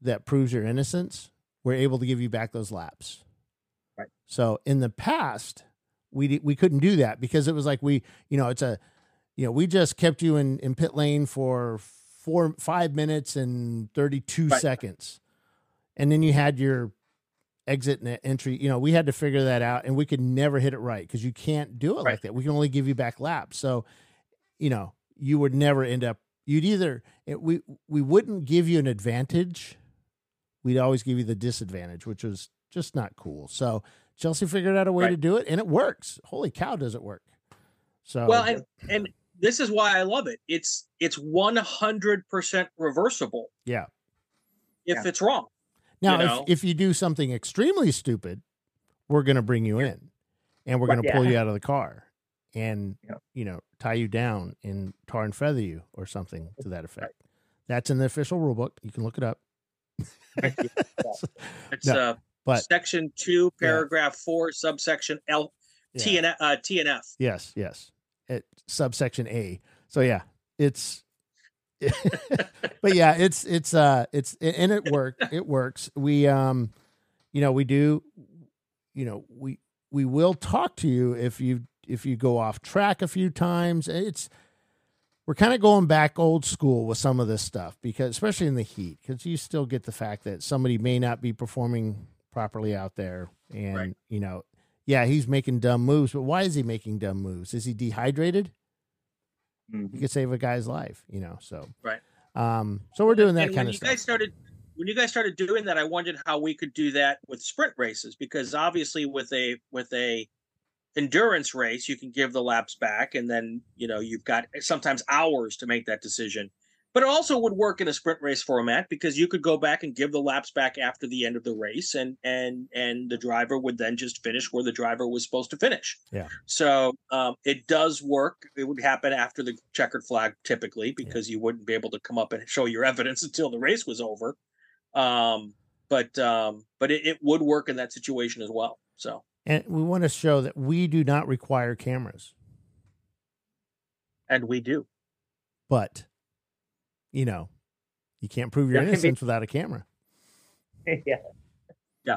that proves your innocence, we're able to give you back those laps. Right. So in the past, we we couldn't do that because it was like we, you know, it's a, you know, we just kept you in in pit lane for four five minutes and thirty two Right. seconds, and then you had your exit and entry. You know, we had to figure that out, and we could never hit it right because you can't do it like that. We can only give you back laps. So, you know, you would never end up. You'd either it, we we wouldn't give you an advantage. We'd always give you the disadvantage, which was just not cool. So Chelsea figured out a way Right. to do it, and it works. Holy cow, does it work? So Well, and and this is why I love it. It's it's one hundred percent reversible yeah. if Yeah. it's wrong. Now, you know? if if you do something extremely stupid, we're going to bring you in, and we're going to pull yeah. you out of the car, and Yeah. you know tie you down and tar and feather you or something to that effect. That's in the official rule book. You can look it up. It's No, uh, but- section two, Yeah. paragraph four, subsection L, T Yeah. and F- uh, T and F. Yes, yes. At subsection A. So yeah, it's but yeah, it's it's uh it's and it worked. It works. We um you know, we do you know, we we will talk to you if you if you go off track a few times. It's we're kind of going back old school with some of this stuff because especially in the heat because you still get the fact that somebody may not be performing properly out there and Right. you know yeah he's making dumb moves but why is he making dumb moves is he dehydrated Mhm. you could save a guy's life you know so Right. um so we're doing that and kind when of you stuff guys started when you guys started doing that, I wondered how we could do that with sprint races because obviously with a with a endurance race, you can give the laps back, and then you know you've got sometimes hours to make that decision. But it also would work in a sprint race format because you could go back and give the laps back after the end of the race, and and and the driver would then just finish where the driver was supposed to finish. Yeah. So um, it does work. It would happen after the checkered flag typically because you wouldn't be able to come up and show your evidence until the race was over. Um, but um, but it, it would work in that situation as well. So and we want to show that we do not require cameras and we do. but you know you can't prove your There can be- innocence without a camera yeah. Yeah.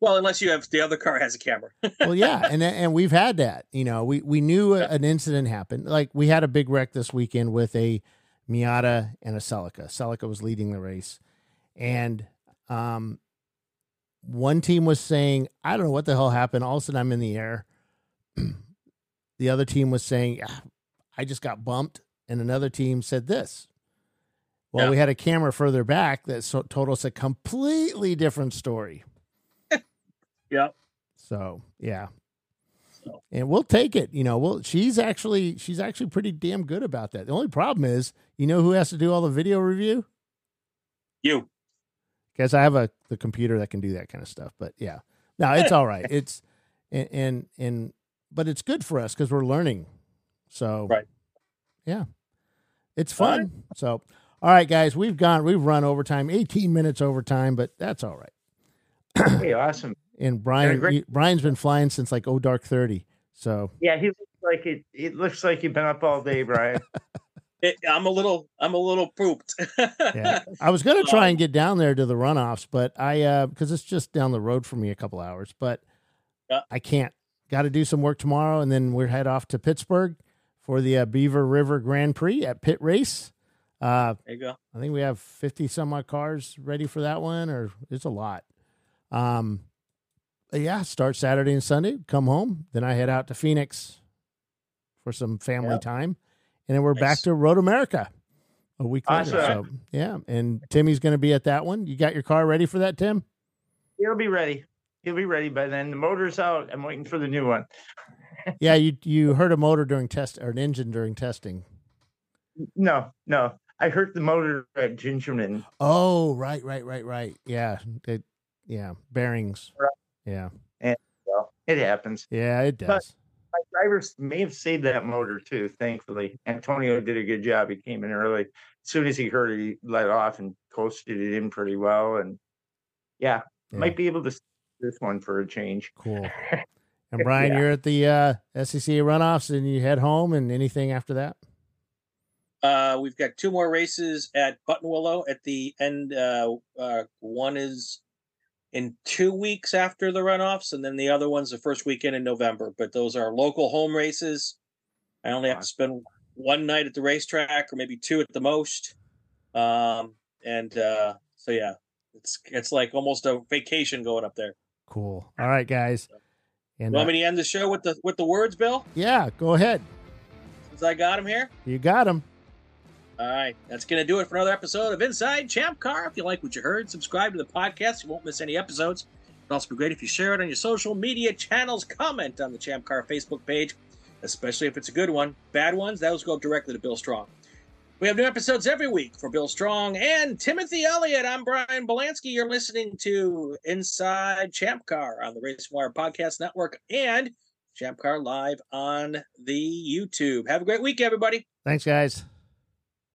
Well, unless you have the other car has a camera. well, yeah, and and we've had that. You know, we we knew a- an incident happened. Like we had a big wreck this weekend with a Miata and a Celica. Celica was leading the race, and um, one team was saying, "I don't know what the hell happened." All of a sudden, I'm in the air. the other team was saying, "Ah, "I just got bumped," and another team said this. Well, Yeah. we had a camera further back that so, told us a completely different story. Yep. So yeah, So. and we'll take it. You know, well, she's actually she's actually pretty damn good about that. The only problem is, you know, who has to do all the video review? You. Because I have a the computer that can do that kind of stuff. But yeah, no, it's all right. It's and and, and but it's good for us because we're learning. So Right. yeah, it's fun. So all right, guys, we've gone we've run overtime, eighteen minutes overtime, but that's all right. Hey, awesome. And Brian great- Brian's been flying since like oh dark thirty. So Yeah, he looks like it. It looks like you've been up all day, Brian. It, I'm a little. I'm a little pooped. yeah, I was gonna try Um, and get down there to the runoffs, but I uh because it's just down the road for me a couple hours, but Yeah. I can't. Got to do some work tomorrow, and then we're head off to Pittsburgh for the uh, Beaver River Grand Prix at PittRace. Uh, There you go. I think we have fifty some odd cars ready for that one, or it's a lot. Um, yeah, start Saturday and Sunday, come home. Then I head out to Phoenix for some family Yeah. time. And then we're back to Road America a week later. Awesome. So, yeah. And Timmy's going to be at that one. You got your car ready for that, Tim? He'll be ready. He'll be ready by then. The motor's out. I'm waiting for the new one. yeah. You, you heard a motor during test or an engine during testing. No, no. I hurt the motor at Gingerman. Oh, right, right, right, right. Yeah. It, yeah. Bearings. Right. Yeah. Well, it happens. Yeah, it But- does. My drivers may have saved that motor too, thankfully. Antonio did a good job. He came in early. As soon as he heard it, he let off and coasted it in pretty well. And yeah, Yeah. might be able to save this one for a change. Cool. And Brian, Yeah. you're at the uh, SEC runoffs and you head home and anything after that? Uh, we've got two more races at Buttonwillow at the end. Uh, uh, one is in two weeks after the runoffs, and then the other one's the first weekend in November. But those are local home races. I only have to spend one night at the racetrack, or maybe two at the most. Um, and uh, so yeah, it's it's like almost a vacation going up there. Cool. All right, guys. And You want uh, me to end the show with the with the words, Bill? yeah, go ahead. Since I got him here. You got him. All right, that's going to do it for another episode of Inside Champ Car. If you like what you heard, subscribe to the podcast. You won't miss any episodes. It'd also be great if you share it on your social media channels. Comment on the Champ Car Facebook page, especially if it's a good one. Bad ones, those go directly to Bill Strong. We have new episodes every week for Bill Strong and Timothy Elliott. I'm Brian Bielanski. You're listening to Inside Champ Car on the Racing Wire Podcast Network and Champ Car Live on the YouTube. Have a great week, everybody. Thanks, guys.